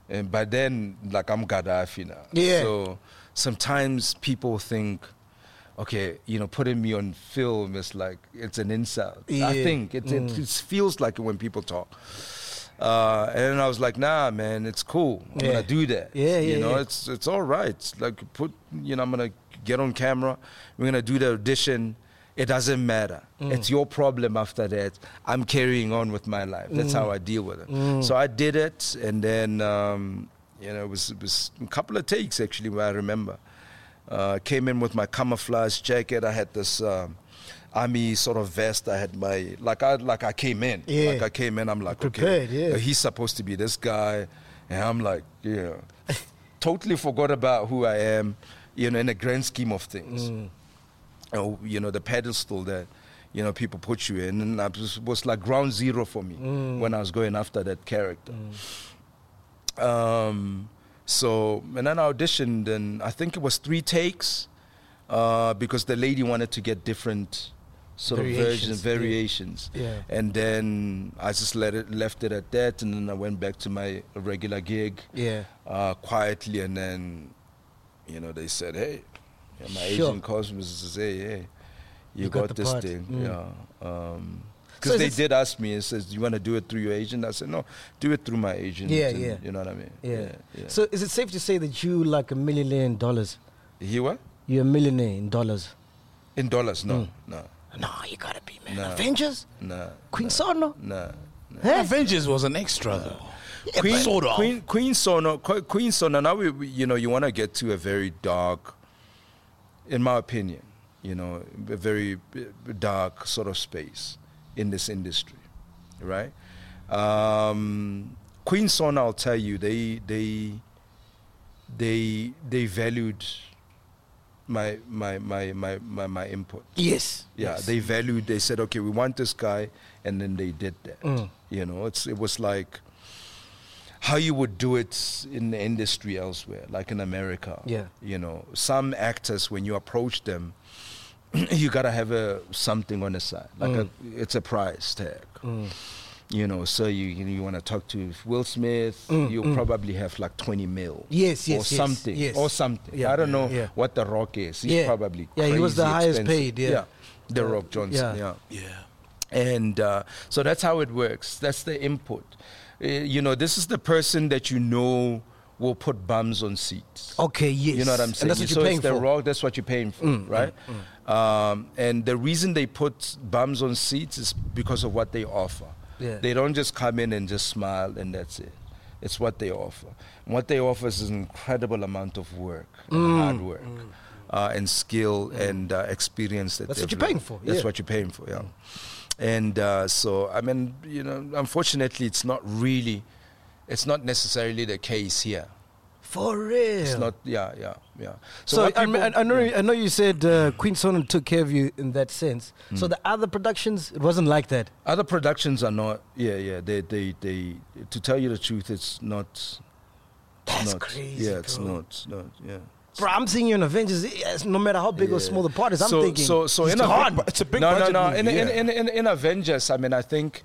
And by then, like I'm Gaddafi now. Yeah. So sometimes people think, okay, you know, putting me on film is like it's an insult. I think it, it, it feels like it when people talk. Uh, and I was like, nah, man, it's cool. I'm Yeah. gonna do that. Yeah, yeah. You know, yeah. it's it's all right. Like put, you know, I'm gonna get on camera. We're gonna do the audition. It doesn't matter. Mm. It's your problem after that. I'm carrying on with my life. That's Mm. how I deal with it. So I did it, and then um, you know it was it was a couple of takes actually where I remember. Uh, came in with my camouflage jacket. I had this um, army sort of vest. I had my like I like I came in. Yeah. Like I came in. I'm like Prepared, okay. yeah. He's supposed to be this guy, and I'm like yeah. *laughs* totally forgot about who I am. You know, in the grand scheme of things Mm. Oh, you know, the pedestal that, you know, people put you in. And it was, was like ground zero for me when I was going after that character. Um, so, and then I auditioned, and I think it was three takes uh, because the lady wanted to get different sort of versions, Variations, variations. Yeah. And then I just let it, left it at that, and then I went back to my regular gig Yeah. uh, quietly, and then, you know, they said, "Hey," yeah, my Sure. agent calls me and says, "Hey, hey, you, You got got, this part." thing." Mm. Yeah, because So they did ask me and says, "Do "You want to do it through your agent?" I said, "No, do it through my agent." Yeah, and yeah. You know what I mean? Yeah. yeah. So is it safe to say that you like a millionaire in dollars? he what? You're a millionaire in dollars. In dollars? No, Mm. no, No, you gotta be, man. No. Avengers? no, Queen Sono? no. Huh? Avengers was an extra though. Queen, sort of. Queen, Queen Sono, Queen Sono. Now we, we- you know, you want to get to a very dark, in my opinion, you know, a very uh, dark sort of space in this industry, right? Um, Queen Sono, I'll tell you, they they they they valued my my my my my, my input. Yes. Yeah, yes. they valued. They said, okay, we want this guy, and then they did that. Mm. You know, it's it was like how you would do it in the industry elsewhere, like in America. Yeah. You know, some actors when you approach them, *clears throat* you gotta have a something on the side, like a it's a price tag. You know, so you you, you want to talk to Will Smith, you'll probably have like twenty mil. Yes, or yes, yes, something, yes. or something. Yeah, I don't know yeah. what the Rock is. He's Yeah. probably Yeah, he was the highest expensive. paid, yeah. the Uh, Rock Johnson. yeah. yeah. Yeah. And uh, so that's how it works. That's the input. Uh, you know, this is the person that you know will put bums on seats. Okay, yes. You know what I'm saying? And that's what so you're paying for. Mm, rock, that's what you're paying for, right? Um, and the reason they put bums on seats is because of what they offer. Yeah. They don't just come in and just smile and that's it. It's what they offer. And what they offer is an incredible amount of work, Mm, hard work. uh, and skill and uh, experience that That's what you're paying for, That's yeah. what you're paying for, yeah. And uh, so, I mean, you know, unfortunately, it's not really, it's not necessarily the case here. For real. It's not, yeah, yeah, yeah. So, what I, people- I, I know I know you said uh, Queen Sonnen took care of you in that sense. Hmm. So the other productions, it wasn't like that. Other productions are not. Yeah, yeah. They, they, they. To tell you the truth, it's not. That's not, crazy, Yeah, it's bro. not. not yeah. Bro, I'm seeing you in Avengers. yes, No matter how big or small the part is, I'm so, thinking. So, so it's in a hard. It's a big no, budget no, no. movie, in, in, yeah. in, in, in Avengers, I mean, I think,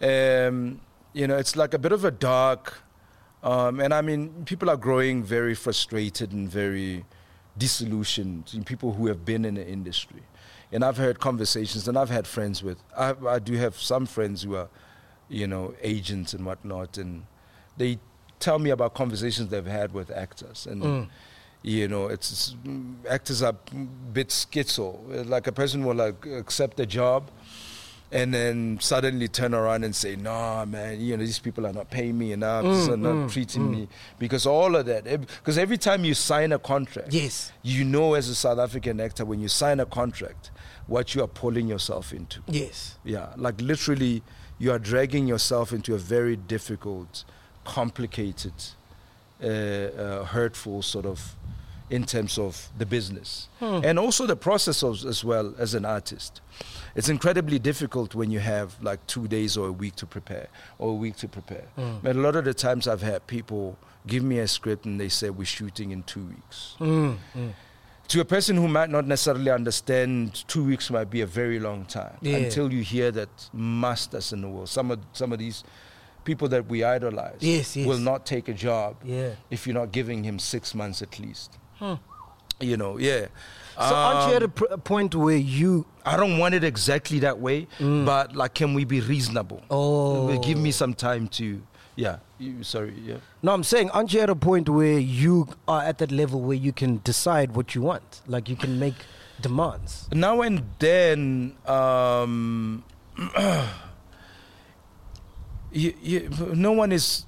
um, you know, it's like a bit of a dark, um, and I mean, people are growing very frustrated and very disillusioned. People who have been in the industry, and I've heard conversations, and I've had friends with. I, I do have some friends who are, you know, agents and whatnot, and they tell me about conversations they've had with actors and you know it's, it's mm, actors are a bit schizo. Like a person will like accept a job and then suddenly turn around and say nah man you know these people are not paying me enough. These are not treating me. Because all of that because every time you sign a contract Yes. you know as a south african actor when you sign a contract what you are pulling yourself into. Yes. yeah, like literally, you are dragging yourself into a very difficult, complicated, uh, uh, hurtful sort of, in terms of the business and also the process of, as well as an artist. It's incredibly difficult when you have like two days or a week to prepare or a week to prepare. But a lot of the times I've had people give me a script and they say we're shooting in two weeks to a person who might not necessarily understand, two weeks might be a very long time Yeah. until you hear that masters in the world. Some of some of these people that we idolize Yes, yes. will not take a job Yeah. if you're not giving him six months at least. You know, yeah. So aren't you at a, Um, pr- a point where you I don't want it exactly that way, but like, can we be reasonable? Mm. Oh. give me some time to. Yeah. You, sorry. Yeah. No, I'm saying, aren't you at a point where you are at that level where you can decide what you want? Like you can make demands. now and then um, *clears throat* you, you, no one is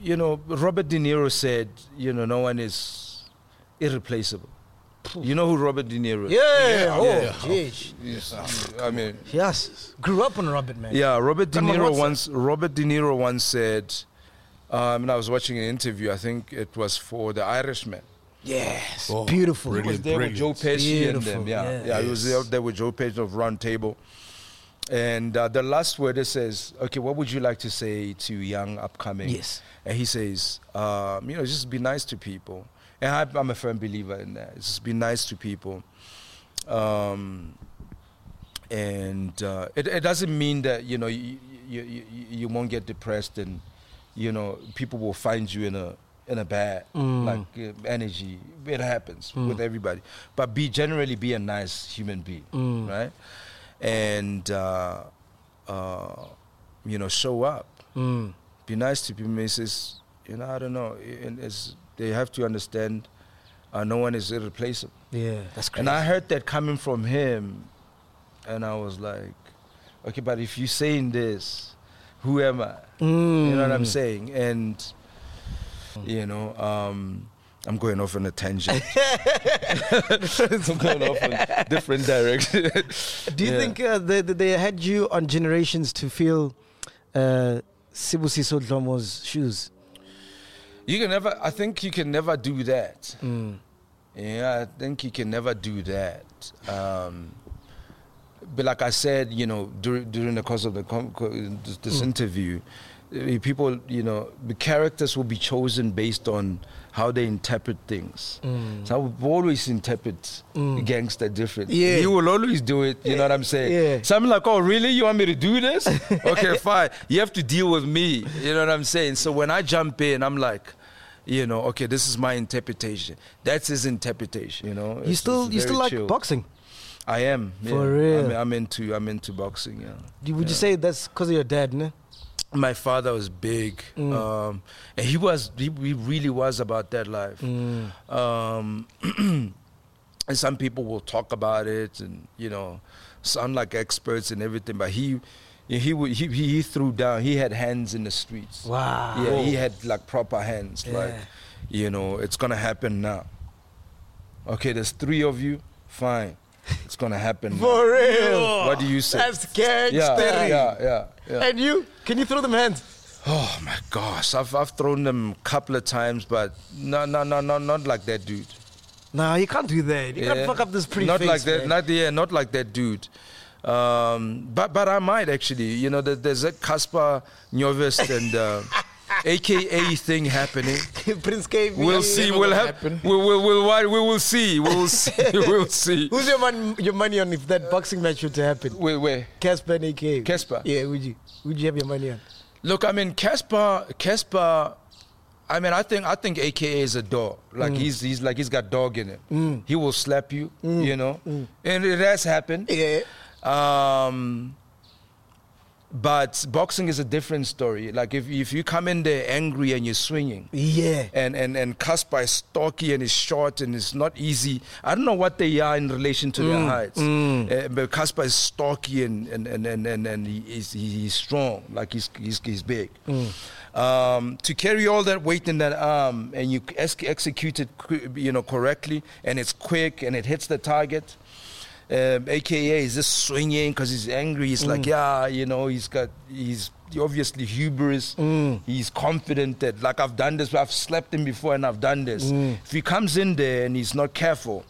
you know robert de niro said you know no one is irreplaceable you know who robert de niro is Yeah. Oh, yeah. jeez. Yes, i mean Yes. Grew up on Robert, man. yeah robert de niro what's once robert de niro once said um, and i was watching an interview i think it was for the irishman Yes. Oh, Beautiful. He was Brilliant, there with Joe brilliant. Pesci and them. Yeah, yeah. yeah. He was there, there with Joe Pesci of Round Table. And uh, the last word it says, "Okay, what would you like to say to young upcoming?" Yes. And he says, um, "You know, just be nice to people." And I, I'm a firm believer in that. It's just be nice to people. Um, and uh, it, it doesn't mean that you know you, you, you, you won't get depressed and you know people will find you in a in a bad like uh, energy it happens with everybody but be generally be a nice human being right and uh, uh, you know show up be nice to people He says you know I don't know and it's, they have to understand uh, no one is irreplaceable Yeah, that's crazy. and I heard that coming from him, and I was like, okay, but if you're saying this, who am I? You know what I'm Mm. saying? And, you know, um, I'm going off on a tangent. *laughs* *laughs* I'm going off in different directions. Do you Yeah. think uh, they, they had you on generations to feel uh, Dlomo's shoes? You can never. I think you can never do that. Mm. Yeah, I think you can never do that. Um, but like I said, you know, during, during the course of the com- co- this, this interview, uh, people, you know, the characters will be chosen based on how they interpret things. Mm. So I will always interpret mm. gangster differently. Yeah. You will always do it. You know what I'm saying? Yeah. So I'm like, oh, really? You want me to do this? *laughs* okay, fine. You have to deal with me. You know what I'm saying? So when I jump in, I'm like, you know, okay, this is my interpretation. That's his interpretation. You know, You still you still like chill. boxing? I am yeah. For real? I'm, I'm into I'm into boxing. Yeah. Would you say that's because of your dad, ne? My father was big, Mm. um, and he was he, he really was about that life. Mm. Um, *clears throat* and some people will talk about it and you know sound like experts and everything, but he. He, would- he he he threw down. He had hands in the streets. Wow. Yeah, he had like proper hands. Like, you know, it's gonna happen now. Okay, there's three of you. Fine, it's gonna happen. For real. What do you say? That's gangster. yeah, yeah, yeah, yeah. And you? Can you throw them hands? Oh my gosh, I've I've thrown them a couple of times, but no, no, no, no, not like that dude. No, you can't do that. You can't fuck up this pretty Not face, like that. man. Not yeah, not like that dude. Um, but but I might actually. You know, there's a Cassper Nyovest and uh, AKA thing happening. *laughs* Prince me. We'll see. We'll have. happen. We will. We'll, we'll, we will see. We will see. *laughs* We'll see. Who's your, man, your money on if that boxing match were to happen? Wait, where? Cassper and AK. Cassper? Yeah, would you? Would you have your money on? Look, I mean, Cassper, Cassper. I mean, I think I think AKA is a dog. Like mm. he's he's like he's got dog in it. Mm. He will slap you, mm. you know, and it has happened. Yeah. Um, but boxing is a different story. Like if if you come in there angry and you're swinging, Yeah. and and and Cassper is stocky and is short and it's not easy. I don't know what they are in relation to their heights, Uh, but Cassper is stocky and and and and and, and he is he's strong, like he's he's, he's big. Um, to carry all that weight in that arm and you ex- execute it, you know, correctly, and it's quick and it hits the target. Um, AKA is just swinging because he's angry. He's like, yeah, you know, he's got, he's obviously hubris. He's confident that, like, I've done this, I've slapped him before and I've done this. If he comes in there and he's not careful,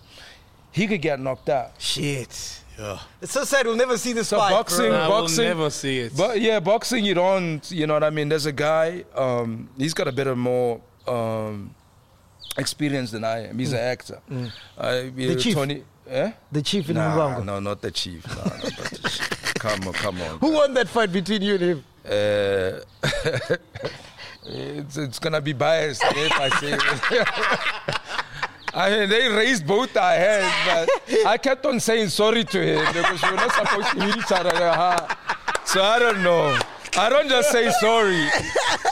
he could get knocked out. Shit. Yeah. It's so sad we'll never see this So fight. boxing, bro. I will boxing, never see it. But yeah, boxing, you don't, you know what I mean? There's a guy, um, he's got a bit of more um, experience than I am. He's an actor. Uh, yeah, chief? Tony, eh? The chief in Nah, Mbango. no, not the chief. No, not the chief. *laughs* Come on, come on. Who won that fight between you and him? Uh, *laughs* it's, it's gonna be biased if I say it. *laughs* I mean, they raised both our hands, but I kept on saying sorry to him because we were not supposed to hit each other. So I don't know. I don't just say sorry.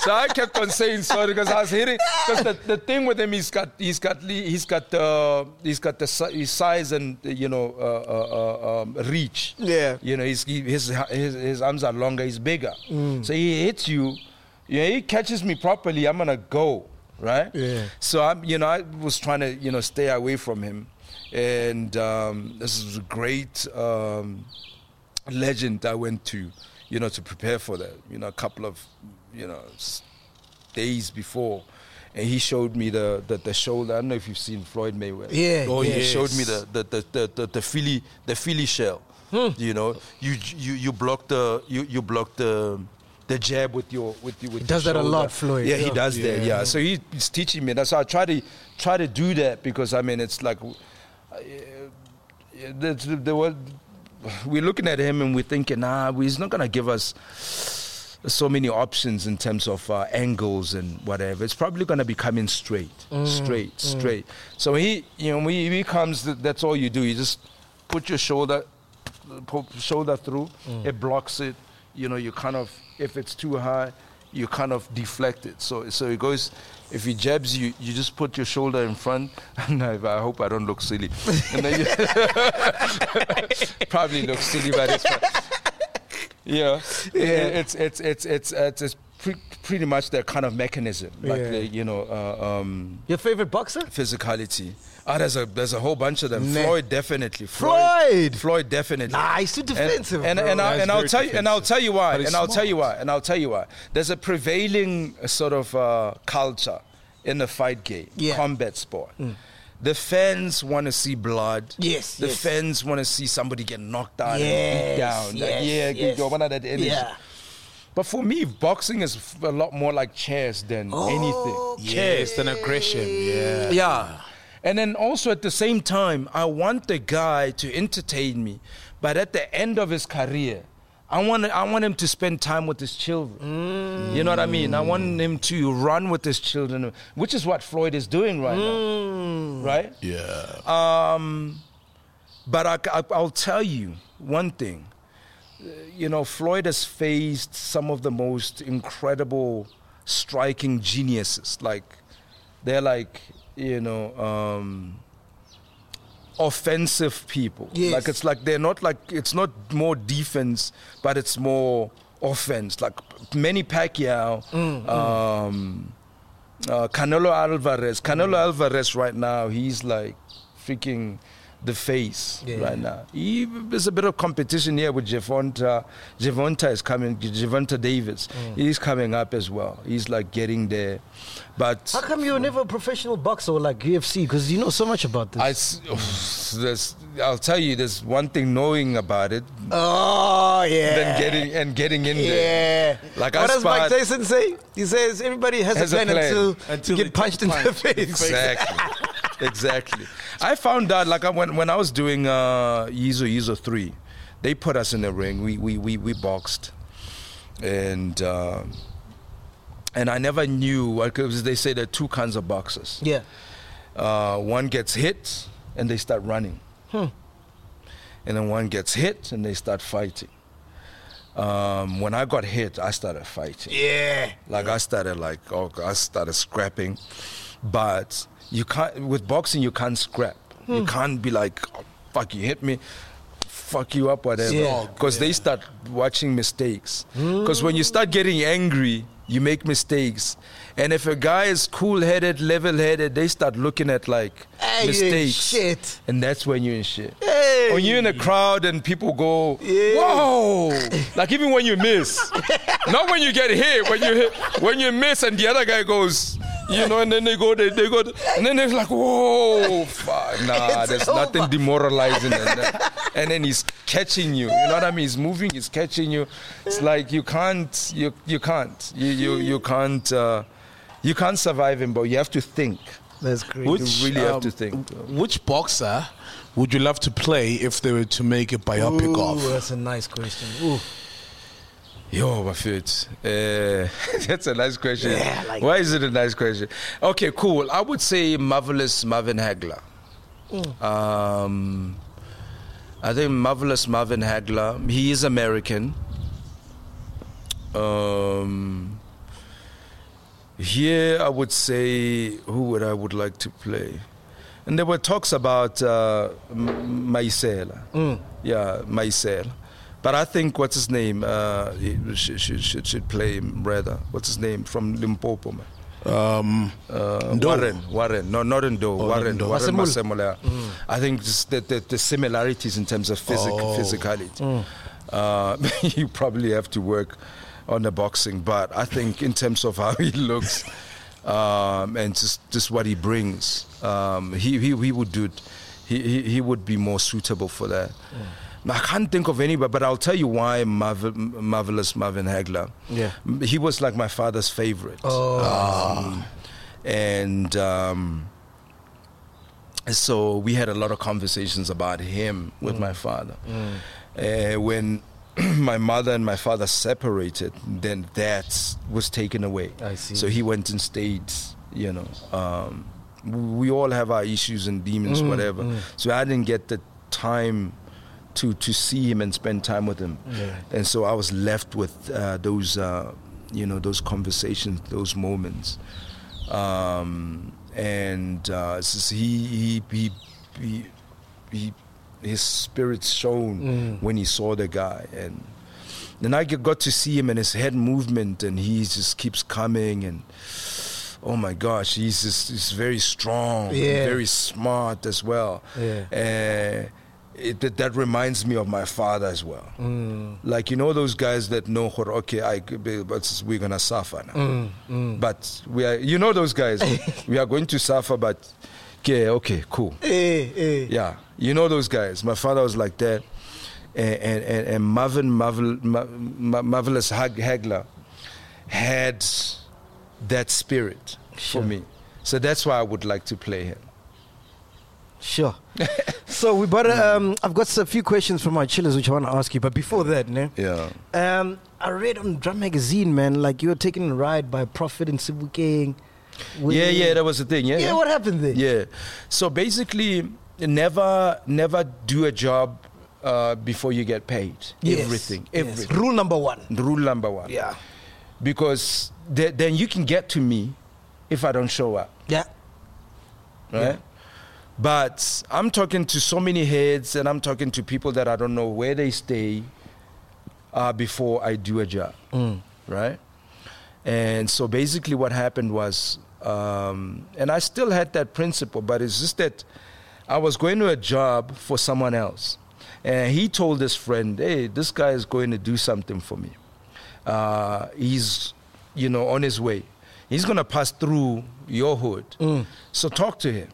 So I kept on saying sorry because I was hitting. Because the, the thing with him, he's got he's got he's got the he's got the his size and you know uh, uh, uh, um, reach. Yeah. You know, he's, he, his, his his arms are longer. He's bigger. So he hits you. Yeah, he catches me properly. I'm gonna go right. Yeah. So I'm, you know, I was trying to, you know, stay away from him, and um, this is a great um, legend I went to, you know, to prepare for that. You know, a couple of, you know, s- days before. And he showed me the, the, the shoulder. I don't know if you've seen Floyd Mayweather. Yeah, Oh, yeah. he showed me the the the the, the, the Philly the Philly shell. Hmm. You know, you you you block the you you block the the jab with your with your with He does that a lot, Floyd. Yeah, he Yeah. does that. Yeah. So he, he's teaching me. That's how I try to try to do that because I mean it's like uh, the, the, the, we're looking at him and we're thinking, nah, he's not gonna give us so many options in terms of uh, angles and whatever. It's probably going to be coming straight, mm, straight, mm. straight. So he, you know, when he, he comes, that's all you do. You just put your shoulder, shoulder through. Mm. It blocks it. You know, you kind of, if it's too high, you kind of deflect it. So, so it goes. If he jabs you, you just put your shoulder in front. *laughs* no, I hope I don't look silly. *laughs* And then you *laughs* probably look silly, but it's fine. Yeah, yeah. It's it's it's it's it's, it's pre- pretty much that kind of mechanism, like Yeah. the, you know, uh, um, Your favorite boxer? physicality. Ah, there's a there's a whole bunch of them. Nah. Floyd definitely. Floyd! Floyd definitely. Nah, he's too defensive, And, bro. and, I, and I'll tell you and I'll tell you why. And I'll tell you why. And I'll tell you why. There's a prevailing uh, sort of uh, culture in the fight game, Yeah. Mm. combat sport. The fans want to see blood. Yes, The yes. fans want to see somebody get knocked out and Yes, beat down. Like, yes, yeah, yes. you want that energy. Yeah. But for me, boxing is f- a lot more like chess than Oh. anything. Yes, an aggression. Yeah. Yeah. And then also at the same time, I want the guy to entertain me, but at the end of his career, I want I want him to spend time with his children. You know what I mean? I want him to run with his children, which is what Floyd is doing right now. Right? Yeah. Um, but I, I, I'll tell you one thing. You know, Floyd has faced some of the most incredible, striking geniuses. Like, they're like, you know, um, offensive people. Yes. Like, it's like they're not like, it's not more defense, but it's more offense. Like, Manny Pacquiao, um, uh, Canelo Alvarez. Canelo Alvarez right now, he's like freaking the face Yeah. right now. He, there's a bit of competition here with Gervonta. Gervonta is coming. Gervonta Davis. Mm. He's coming up as well. He's like getting there, but How come you were never a professional boxer or like UFC? Because you know so much about this. I, s- there's, I'll tell you, there's one thing knowing about it oh yeah. than getting and getting in Yeah. there. Yeah. Like what I does Mike sparred- Tyson say? He says everybody has, Has a a plan, plan. until, Until you get punched in get the punched in the face. Exactly. Exactly. I found out like I- when when I was doing uh, Yizo Yizo three, they put us in the ring. We we we, we boxed, and uh, and I never knew because they say there are two kinds of boxers. Yeah. Uh, one gets hit and they start running, Hmm. and then one gets hit and they start fighting. Um, when I got hit, I started fighting. Yeah. Like I started like oh I started scrapping, but you can't with boxing you can't scrap. You hmm. can't be like oh, fuck you hit me, fuck you up whatever. Yeah. Oh, because they start watching mistakes. Hmm. Because when you start getting angry, you make mistakes. And if a guy is cool-headed, level-headed, they start looking at like Hey, mistakes. shit. And that's when you're in shit. Hey. When you're in a crowd and people go, Yeah. whoa! *laughs* like even when you miss, not when you get hit, when you hit, when you miss and the other guy goes, you know, and then they go, they, they go, and then they're like, whoa, fuck, nah, It's there's over. nothing demoralizing than that. And then he's catching you, you know what I mean? He's moving, he's catching you. It's like you can't, you you can't, you you you can't, uh, you can't survive him, but you have to think. That's great. Which, really have um, to think. Which boxer would you love to play if they were to make a biopic Ooh, of? that's a nice question. Ooh. Yo, Bafut. Uh, *laughs* that's a nice question. Yeah, like Why is it a nice question? Okay, cool. I would say marvelous Marvin Hagler. Um, I think marvelous Marvin Hagler. He is American. Um, here, I would say who would I would like to play, and there were talks about uh, M- Maisela. Yeah, Maisela. But I think what's his name uh, he should, should, should, play him rather. What's his name from Limpopo? Man? Um, Uh, Warren, Warren, no, not Ndo, Oh, Warren, Ndo. Warren Masemola. Yeah. I think just the, the, the similarities in terms of physic, Oh. physicality. Uh, *laughs* you probably have to work on the boxing, but I think in terms of how he looks um, and just, just what he brings, um, he, he, he would do it. He, he, he would be more suitable for that. I can't think of anybody, but I'll tell you why Marvel, Marvelous Marvin Hagler. Yeah. He was like my father's favorite. Oh. Um, and um, so we had a lot of conversations about him with Mm. my father. Uh, when *clears throat* my mother and my father separated, then that was taken away. I see. So he went and stayed, you know. Um, we all have our issues and demons, Mm, whatever. So I didn't get the time to to see him and spend time with him, and so I was left with uh, those, uh, you know, those conversations, those moments, um, and uh, he, he he he his spirit shone when he saw the guy and. Then I got to see him and his head movement, and he just keeps coming. And oh my gosh, he's just he's very strong, Yeah. very smart as well. Yeah. Uh, it, that, that reminds me of my father as well. Mm. Like you know those guys that know, "Hor- okay, I but we're gonna suffer now. Mm, But we are, you know, those guys. *laughs* we are going to suffer, but okay, okay, cool. Hey, hey. Yeah, you know those guys. My father was like that, and and, and, Marvin Marvel, Ma- Ma- marvelous Hag- Hagler had that spirit Sure. for me. So that's why I would like to play him. Sure. *laughs* so we but um, I've got a few questions from my chillers which I want to ask you. But before that, ne, Yeah. um, I read on Drum Magazine, man, like you were taken a ride by Prophet and Sebokeng. Yeah, yeah, that was the thing. Yeah, yeah, what happened there? Yeah. So basically, never, never do a job uh, before you get paid. Yes, Everything, yes. everything. Rule number one. Rule number one. Yeah. Because th- then you can get to me if I don't show up. Yeah. right? But I'm talking to so many heads, and I'm talking to people that I don't know where they stay uh, before I do a job, right? And so basically, what happened was, um, and I still had that principle, but it's just that I was going to a job for someone else, and he told his friend, "Hey, this guy is going to do something for me. Uh, he's, you know, on his way. He's gonna pass through your hood. So talk to him."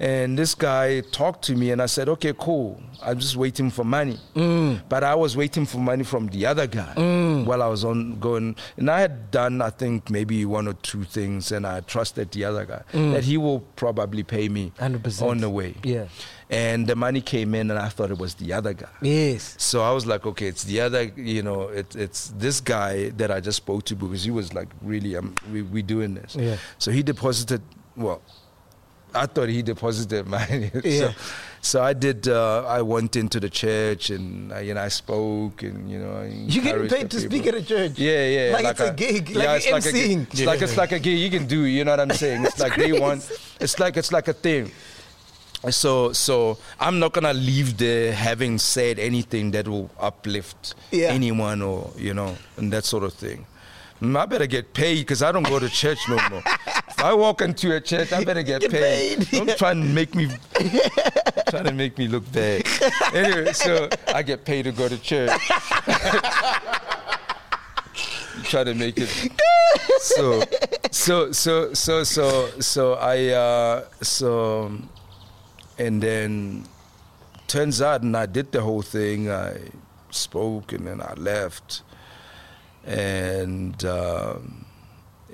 And this guy talked to me, and I said, "Okay, cool. I'm just waiting for money." Mm. But I was waiting for money from the other guy mm. while I was on going, and I had done, I think, maybe one or two things, and I trusted the other guy mm. that he will probably pay me 100%. on the way. Yeah. And the money came in, and I thought it was the other guy. Yes. So I was like, okay, it's the other, you know, it, it's this guy that I just spoke to because he was like, really, um, we we doing this. Yeah. So he deposited, well, I thought he deposited *laughs* money. Yeah. so, so I did. Uh, I went into the church and I, you know I spoke and you know. You getting paid to people. speak at a church? Yeah, yeah. Like it's a gig, like it's like a. It's like it's like a gig you can do. You know what I'm saying? It's like day one. *laughs* It's like it's like a thing. So so I'm not gonna leave there having said anything that will uplift Yeah. anyone or you know and that sort of thing. Mm, I better get paid because I don't go to church no more. *laughs* I walk into a church, I better get, Get paid. paid, Don't try and make me *laughs* trying to make me look bad. anyway, so I get paid to go to church. *laughs* try to make it so so so so so so I uh so and then turns out and I did the whole thing I spoke and then I left and um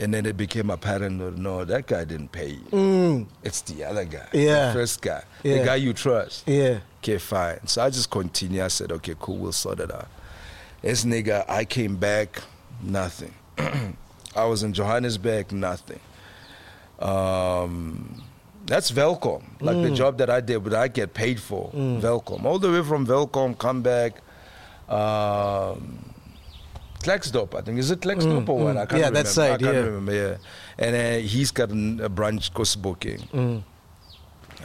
and then it became apparent that no that guy didn't pay you it's the other guy Mm. Yeah. the first guy Yeah. the guy you trust Yeah. Okay, fine. So I just continue. I said, okay, cool, we'll sort it out. This nigga, I came back, nothing. *clears throat* I was in Johannesburg, nothing. Um, that's Welkom, like Mm. the job that I did, but I get paid for Welkom. All the way from Welkom, come back. Um, Klerksdorp, I think. Is it Klerksdorp or what? I can't Mm, Yeah, remember. that side, I can't yeah. remember, yeah. And uh, he's got an- a branch booking Mm.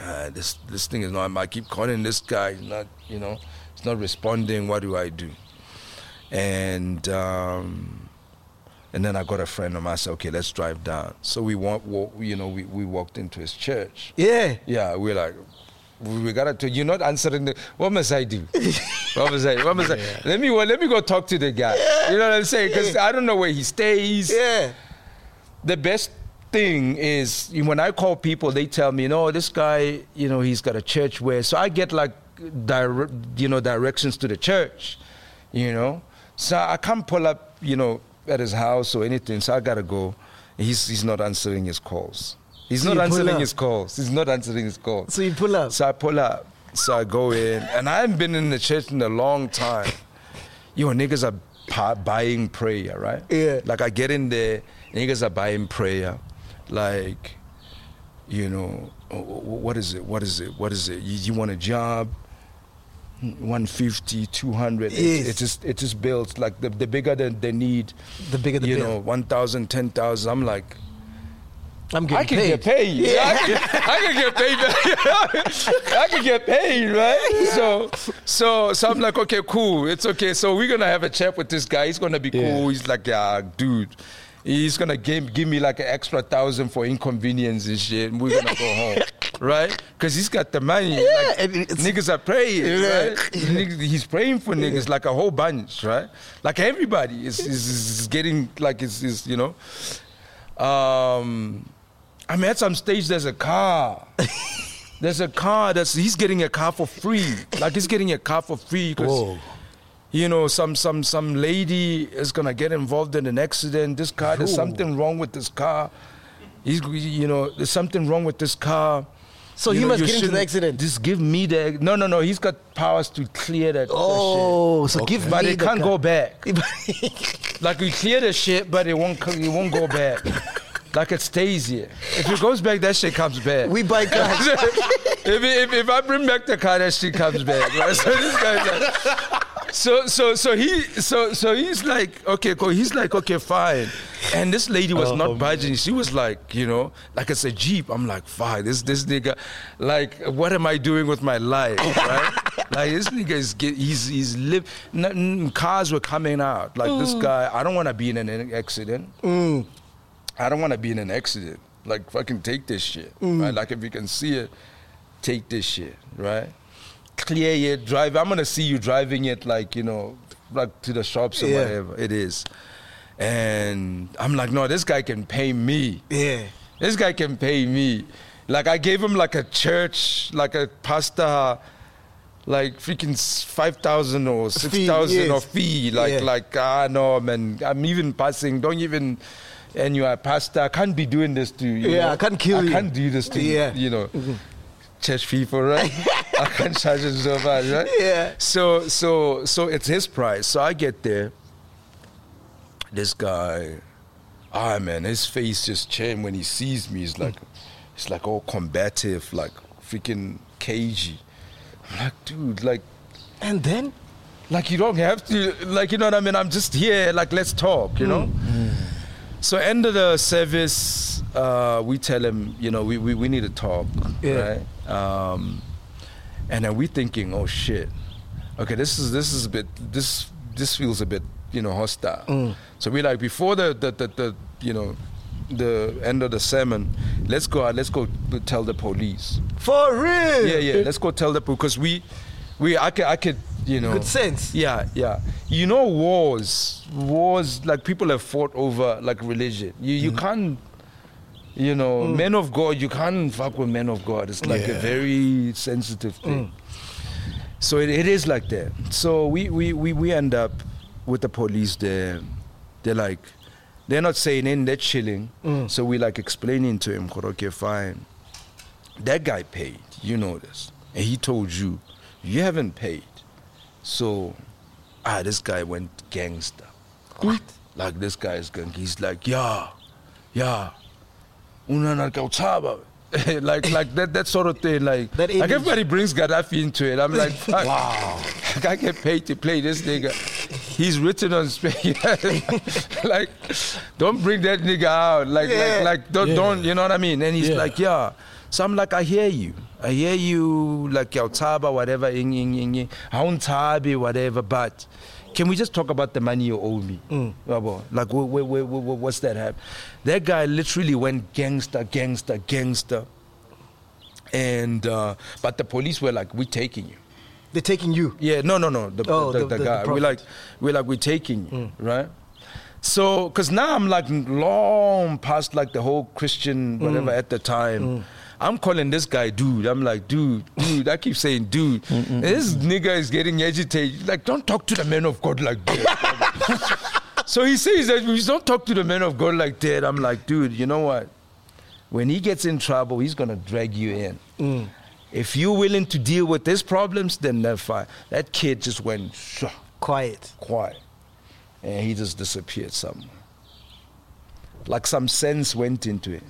uh, this this thing is not. I keep calling this guy. He's not, you know, he's not responding. What do I do? And um, and then I got a friend of mine. I said, okay, let's drive down. So we want, walk, you know, we, we walked into his church. Yeah. Yeah, we're like, we, gotta. You're not answering the. What must I do? *laughs* what must I? What must I? Let me let me go talk to the guy. You know what I'm saying? Because I don't know where he stays Yeah. the best thing is when I call people, they tell me, no, this guy, you know, he's got a church where, so I get like, dire, you know, directions to the church, you know. So I can't pull up, you know, at his house or anything. So I gotta go. He's he's not answering his calls. He's So not answering his calls. He's not answering his calls. So you pull up. So I pull up. So I go in, and I haven't been in the church in a long time. Yo, niggas are buying prayer, right? Yeah. Like I get in there, niggas are buying prayer, like, you know, what is it? What is it? What is it? You, you want a job? 150 200 Yes. it, it just it just builds like the, the bigger the, the need The bigger the you bill. know 1000 10000 i'm like I'm getting I can paid. get paid. Yeah. I, can, I can get paid. *laughs* I can get paid, right? So, so, so I'm like, okay, cool. It's okay. So we're gonna have a chat with this guy. He's gonna be cool. He's like, yeah, dude. He's gonna give, give me like an extra thousand for inconvenience and shit. And we're gonna go home, *laughs* right? Because he's got the money. Yeah, Like, niggas are praying, Yeah. right? *laughs* Niggas- He's praying for niggas like a whole bunch, right? Like everybody is, is, is getting like is, is you know. Um, I mean, at some stage, there's a car. *laughs* there's a car that's he's getting a car for free. Like he's getting a car for free because you know some some some lady is gonna get involved in an accident. This car, there's something wrong with this car. He's you know there's something wrong with this car. So You he know, must get into the accident. Just give me the no no no. He's got powers to clear that. Oh, so give but me it can't car. go back. *laughs* Like we clear the shit, but it won't. It won't go back. *laughs* Like it stays here. If it goes back, that shit comes back. we buy cars. *laughs* if, if, if I bring back the car, that shit comes back. Right? So this guy's like, so so so he so so he's like okay cool. He's like okay fine, and this lady was Oh, not budging. She was like you know like it's a jeep. I'm like fine. This this nigga, like what am I doing with my life? Right? *laughs* like this nigga is get, he's he's live. N- n- cars were coming out. Like this mm. guy. I don't want to be in an accident. Mm. I don't want to be in an accident. Like fucking take this shit. Right? Like if you can see it, take this shit, right? Clear it, drive. I'm gonna see you driving it like you know, like to the shops or Yeah. whatever it is. And I'm like, no, this guy can pay me. Yeah. This guy can pay me. Like I gave him like a church, like a pastor, like freaking five thousand or six thousand or fee. Like Yeah. like ah no man, I'm even passing. Don't even. And you are a pastor. I can't be doing this to you. Yeah, know? I can't kill I you. I can't do this to Yeah. you. You know, church people, right? *laughs* I can't charge him so much, right? Yeah. So so so it's his price. So I get there. This guy, ah man, his face just changed when he sees me. He's like, he's like all combative, like freaking cagey. I'm like, dude, like, And then? like you don't have to, like you know what I mean. I'm just here, like let's talk, you know. So end of the service, uh, we tell him, you know, we, we, we need to talk, Yeah. right? Um, and then we thinking, oh shit, okay, this is this is a bit this this feels a bit you know hostile. So we like before the the, the the you know the end of the sermon, let's go out, let's go tell the police. For real? Yeah, yeah, let's go tell the police. because we we I could I could you know Good sense. yeah, yeah. You know, wars, wars, like people have fought over like religion. You you Mm-hmm. can't, you know, Mm. men of God. You can't fuck with men of God. It's like a very sensitive Mm. thing. So it, it is like that. So we, we, we, we end up with the police there. They're like, they're not saying in, they're chilling. Mm. So we like explaining to him, okay, fine. That guy paid. You know this. And he told you, you haven't paid. So, ah, this guy went gangster. What? Like this guy is going, he's like, yeah, yeah. *laughs* Like like that that sort of thing. Like, That like everybody brings Gaddafi into it. I'm like, *laughs* fuck. wow. I get paid to play this nigga. He's written on space. *laughs* like, don't bring that nigga out. Like, Yeah. like, like, don't, Yeah. don't, you know what I mean? And he's Yeah. like, yeah. So I'm like, I hear you. I hear you, like, your taba, whatever, ing, ing, ing, ing. Whatever, but can we just talk about the money you owe me? Mm. Yabo, Like, wh- wh- wh- wh- what's that have? That guy literally went gangster, gangster, gangster. And, uh, but the police were like, we're taking you. They're taking you. Yeah, no, no, no. The, Oh, the, the- the, the- the guy. we're like, we're like, we're taking you, mm. right? So, because now I'm like long past like the whole Christian whatever mm. at the time. I'm calling this guy dude. I'm like, dude, dude. I keep saying dude. And this nigga is getting agitated. Like, don't talk to the man of God like that. *laughs* so he says that we don't talk to the man of God like that. I'm like, dude, you know what? When he gets in trouble, he's gonna drag you in. Mm. If you're willing to deal with his problems, then that's fine. That kid just went Quiet. quiet, and he just disappeared somewhere. Like some sense went into it.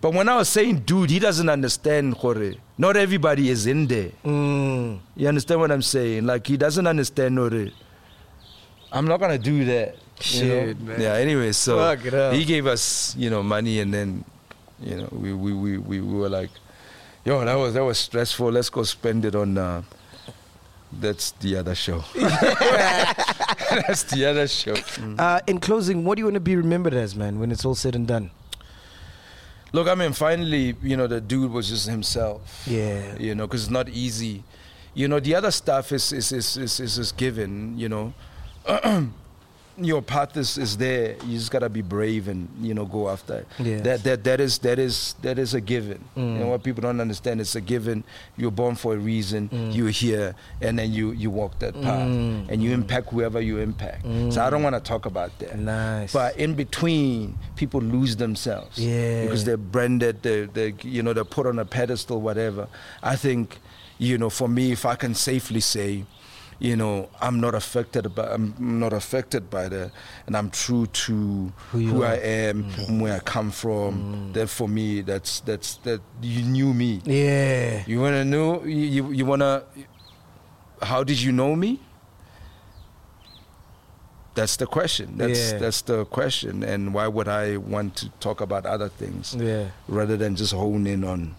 But when I was saying, dude, he doesn't understand. Not everybody is in there. Mm. You understand what I'm saying? Like he doesn't understand, Jorge. I'm not gonna do that. you know? Man. Yeah. Anyway, so Fuck it up. he gave us, you know, money, and then, you know, we we we we, we were like, yo, that was that was stressful. Let's go spend it on. Uh, that's the other show. *laughs* *laughs* that's the other show. Uh, in closing, what do you want to be remembered as, man, when it's all said and done? Look, I mean, finally, you know, the dude was just himself. Yeah. You know, because it's not easy. You know, the other stuff is is is is, is, is given. You know, *clears throat* your path is, is there. You just gotta be brave and you know go after it. Yes. That that that is that is that is a given. You know Mm. what people don't understand? It's a given. You're born for a reason. You're here, and then you you walk that path, Mm. and you impact whoever you impact. So I don't want to talk about that. Nice. But in between, people lose themselves. Yeah. Because they're branded, they they you know they're put on a pedestal, whatever. I think, you know, for me, if I can safely say, you know, I'm not affected by I'm not affected by that, and I'm true to Who who. I am, mm. and where I come from. Mm. Then for me, that's that's that you knew me. Yeah. You wanna know? You you, you wanna? How did you know me? That's the question. That's Yeah. that's the question. And why would I want to talk about other things Yeah. rather than just hone in on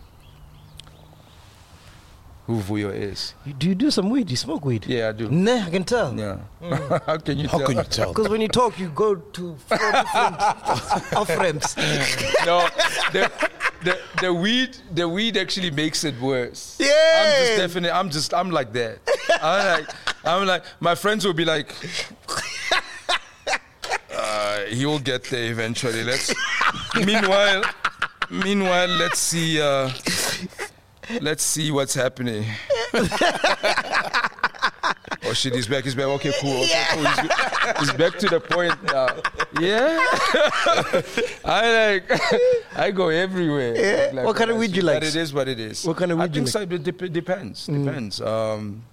who Vuyo is? You, do you do some weed? You smoke weed? Yeah, I do. Nah, I can tell. Yeah. *laughs* How can you How tell? can you tell? Because when you talk, you go to four different *laughs* off ramps. *laughs* no, the, the, the weed the weed actually makes it worse. Yeah. I'm Yeah. just definitely I'm just I'm like that. I'm like I'm like my friends will be like uh, he will get there eventually. Let's meanwhile meanwhile let's see uh, let's see what's happening. *laughs* Oh shit, he's back, he's back. Okay, cool. Okay, cool. He's, he's back to the point now. Yeah. *laughs* I like I go everywhere. Yeah. Like, What kind of weed you like? But it is what it is. What kind of I weed you think so, it dep- depends. Depends. Um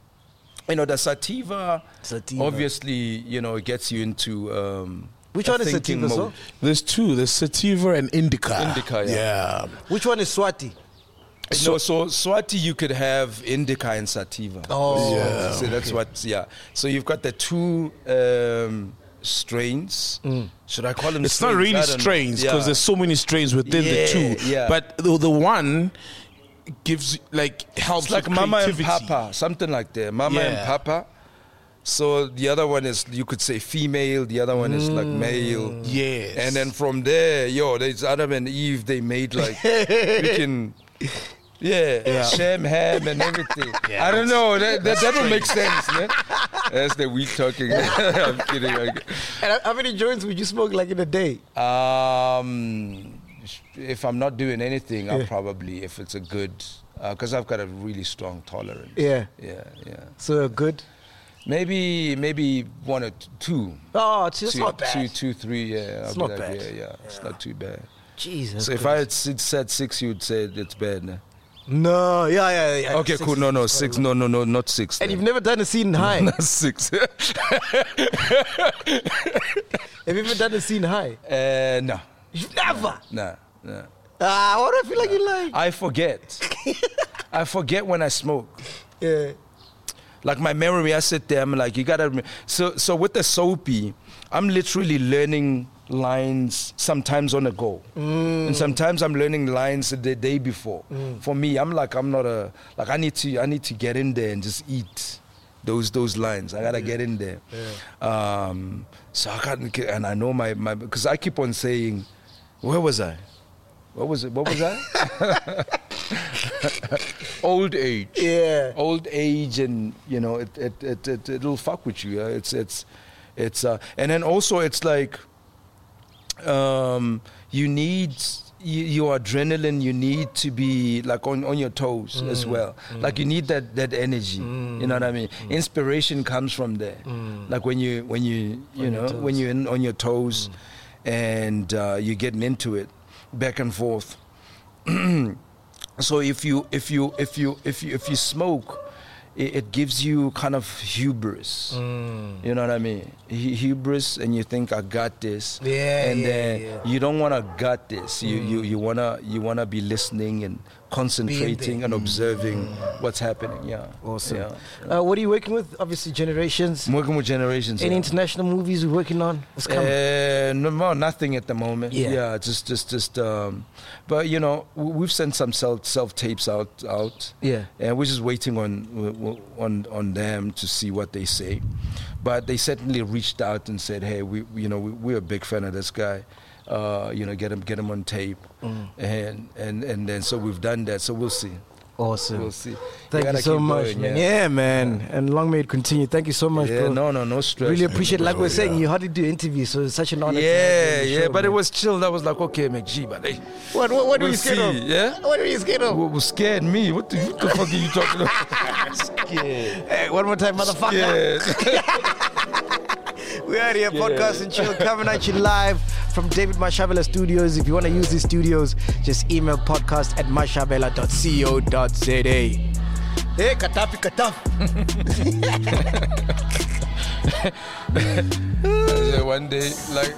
you know, the sativa, Sativa. obviously, you know, it gets you into um Which one is sativa, mode. There's two. There's sativa and indica. Indica, yeah. Yeah. Which one is Swati? So, so Swati, you could have indica and sativa. Oh, Yeah. So that's what, yeah. So you've got the two um, strains. Should I call them? It's not strains? really don't know. strains because Yeah. there's so many strains within the two. yeah. But the, the one gives like helps It's like Mama and. Papa, something like that. Mama and Papa. So the other one is you could say female. The other one is like male. Yes. And then from there, yo, there's Adam and Eve. They made like *laughs* freaking. Yeah, sham, ham, and everything. *laughs* I don't know. That, that, that don't make sense, man. That's the weed talking. *laughs* I'm kidding. I'm kidding. And how many joints would you smoke like in a day? Um, if I'm not doing anything, I'll probably, if it's a good, because I've got a really strong tolerance. Yeah. Yeah, yeah. So a good. Maybe, maybe one or two. Oh, it's, it's Two- not bad. two- two, three, yeah. I'll It's not like, bad. Yeah, yeah, It's not too bad. Jesus. So if I had said six, you'd say it's bad. nah? No, yeah, yeah, yeah. Okay, Six cool. No, no, six. No, no, no, not six. And then. you've never done a scene *laughs* high. Not six. *laughs* Have you ever done a scene high? uh, no, You've never. no, no. Ah, what do I feel like you like? I forget. I forget when I smoke. Yeah. Like my memory, I sit there. I'm like, you gotta. rem- So, so with the soapy, I'm literally learning lines sometimes on the go, and sometimes I'm learning lines the day before. For me, I'm like, I'm not a like. I need to, I need to get in there and just eat those those lines. I gotta get in there. Um, so I can't, and I know my my because I keep on saying, where was I? What was it? What was I? *laughs* Old age Yeah. old age and you know it it, it, it it'll fuck with you yeah? it's it's it's uh and then also it's like um you need you, your adrenaline you need to be like on, on your toes as well. Like you need that that energy. You know what i mean? Inspiration comes from there. Like when you when you you know when you're in, on your toes and uh, you're getting into it back and forth. *clears throat* So if you if you if you if you if you smoke it, it gives you kind of hubris. Mm. You know what i mean? Hu- hubris and you think i got this. Yeah, and yeah, then yeah. you don't want to got this. You mm. you you want to you want to be listening and concentrating and observing what's happening yeah Awesome. yeah. Uh, what are you working with? Obviously, Generations. I'm working with generations Any yeah. international movies you're working on? What's coming? Uh, no, no, nothing at the moment. Yeah. Yeah, just, just, just. Um, but you know, we've sent some self self tapes out, out. Yeah. and we're just waiting on on on them to see what they say. But they certainly reached out and said, "Hey, we, we- you know, we, we're a big fan of this guy. Uh, you know, get them, get them on tape." Mm. And and and then so we've done that. So we'll see. awesome. We'll see. Thank you gotta so much, going, man. yeah. Yeah, man. And long may it continue. Thank you so much, Yeah, bro. no, no, no stress. Really appreciate. Like we we're saying, yeah. you hardly do interviews, so it's such an honor. you Yeah, yeah, show, but it was chill. I was like, okay, MacG, but hey, What? What, what we'll you scared see, of? yeah? What were you scared of? What was scared me? What the, what the fuck are you talking about? *laughs* scared. Hey, one more time, motherfucker. *laughs* Scared. We are here, podcast and chill, coming at you live from David Mashabela Studios. If you want to use these studios, just email podcast at mashabela.co.za. Hey, katapi kataf. Yeah, *laughs* One day, like,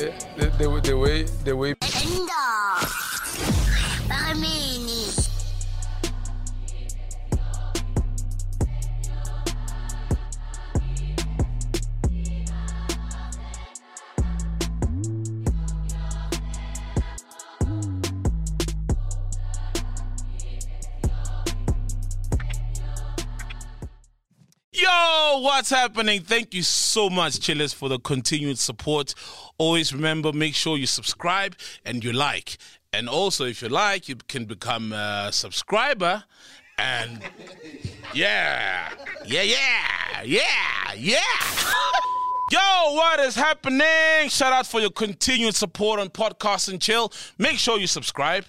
eh, the, the, the way, the way Yo, what's happening? Thank you so much, chillers, for the continued support. Always remember, make sure you subscribe and you like. And also, if you like, you can become a subscriber. And *laughs* yeah, yeah, yeah, yeah, yeah. Yo, what is happening? Shout out for your continued support on Podcast and Chill. Make sure you subscribe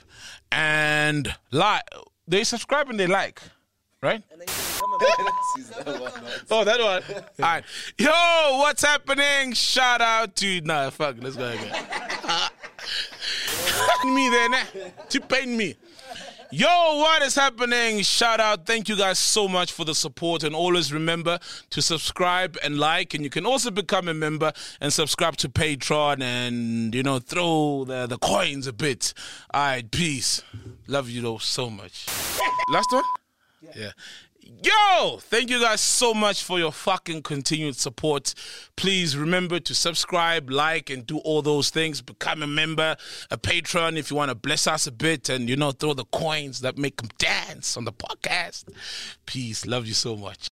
and like. They subscribe and they like, right? Oh, that one. *laughs* All right. Yo, what's happening? Shout out to nah, fuck. Let's go again. *laughs* me there, nah. To pain me. Yo, what is happening? Shout out. Thank you guys so much for the support. And always remember to subscribe and like. And you can also become a member and subscribe to Patreon and, you know, throw the, the coins a bit. All right, peace. Love you though so much. Last one? yeah. Yo, thank you guys so much for your fucking continued support. Please remember to subscribe, like, and do all those things. Become a member, a patron if you want to bless us a bit and, you know, throw the coins that make them dance on the podcast. Peace. Love you so much.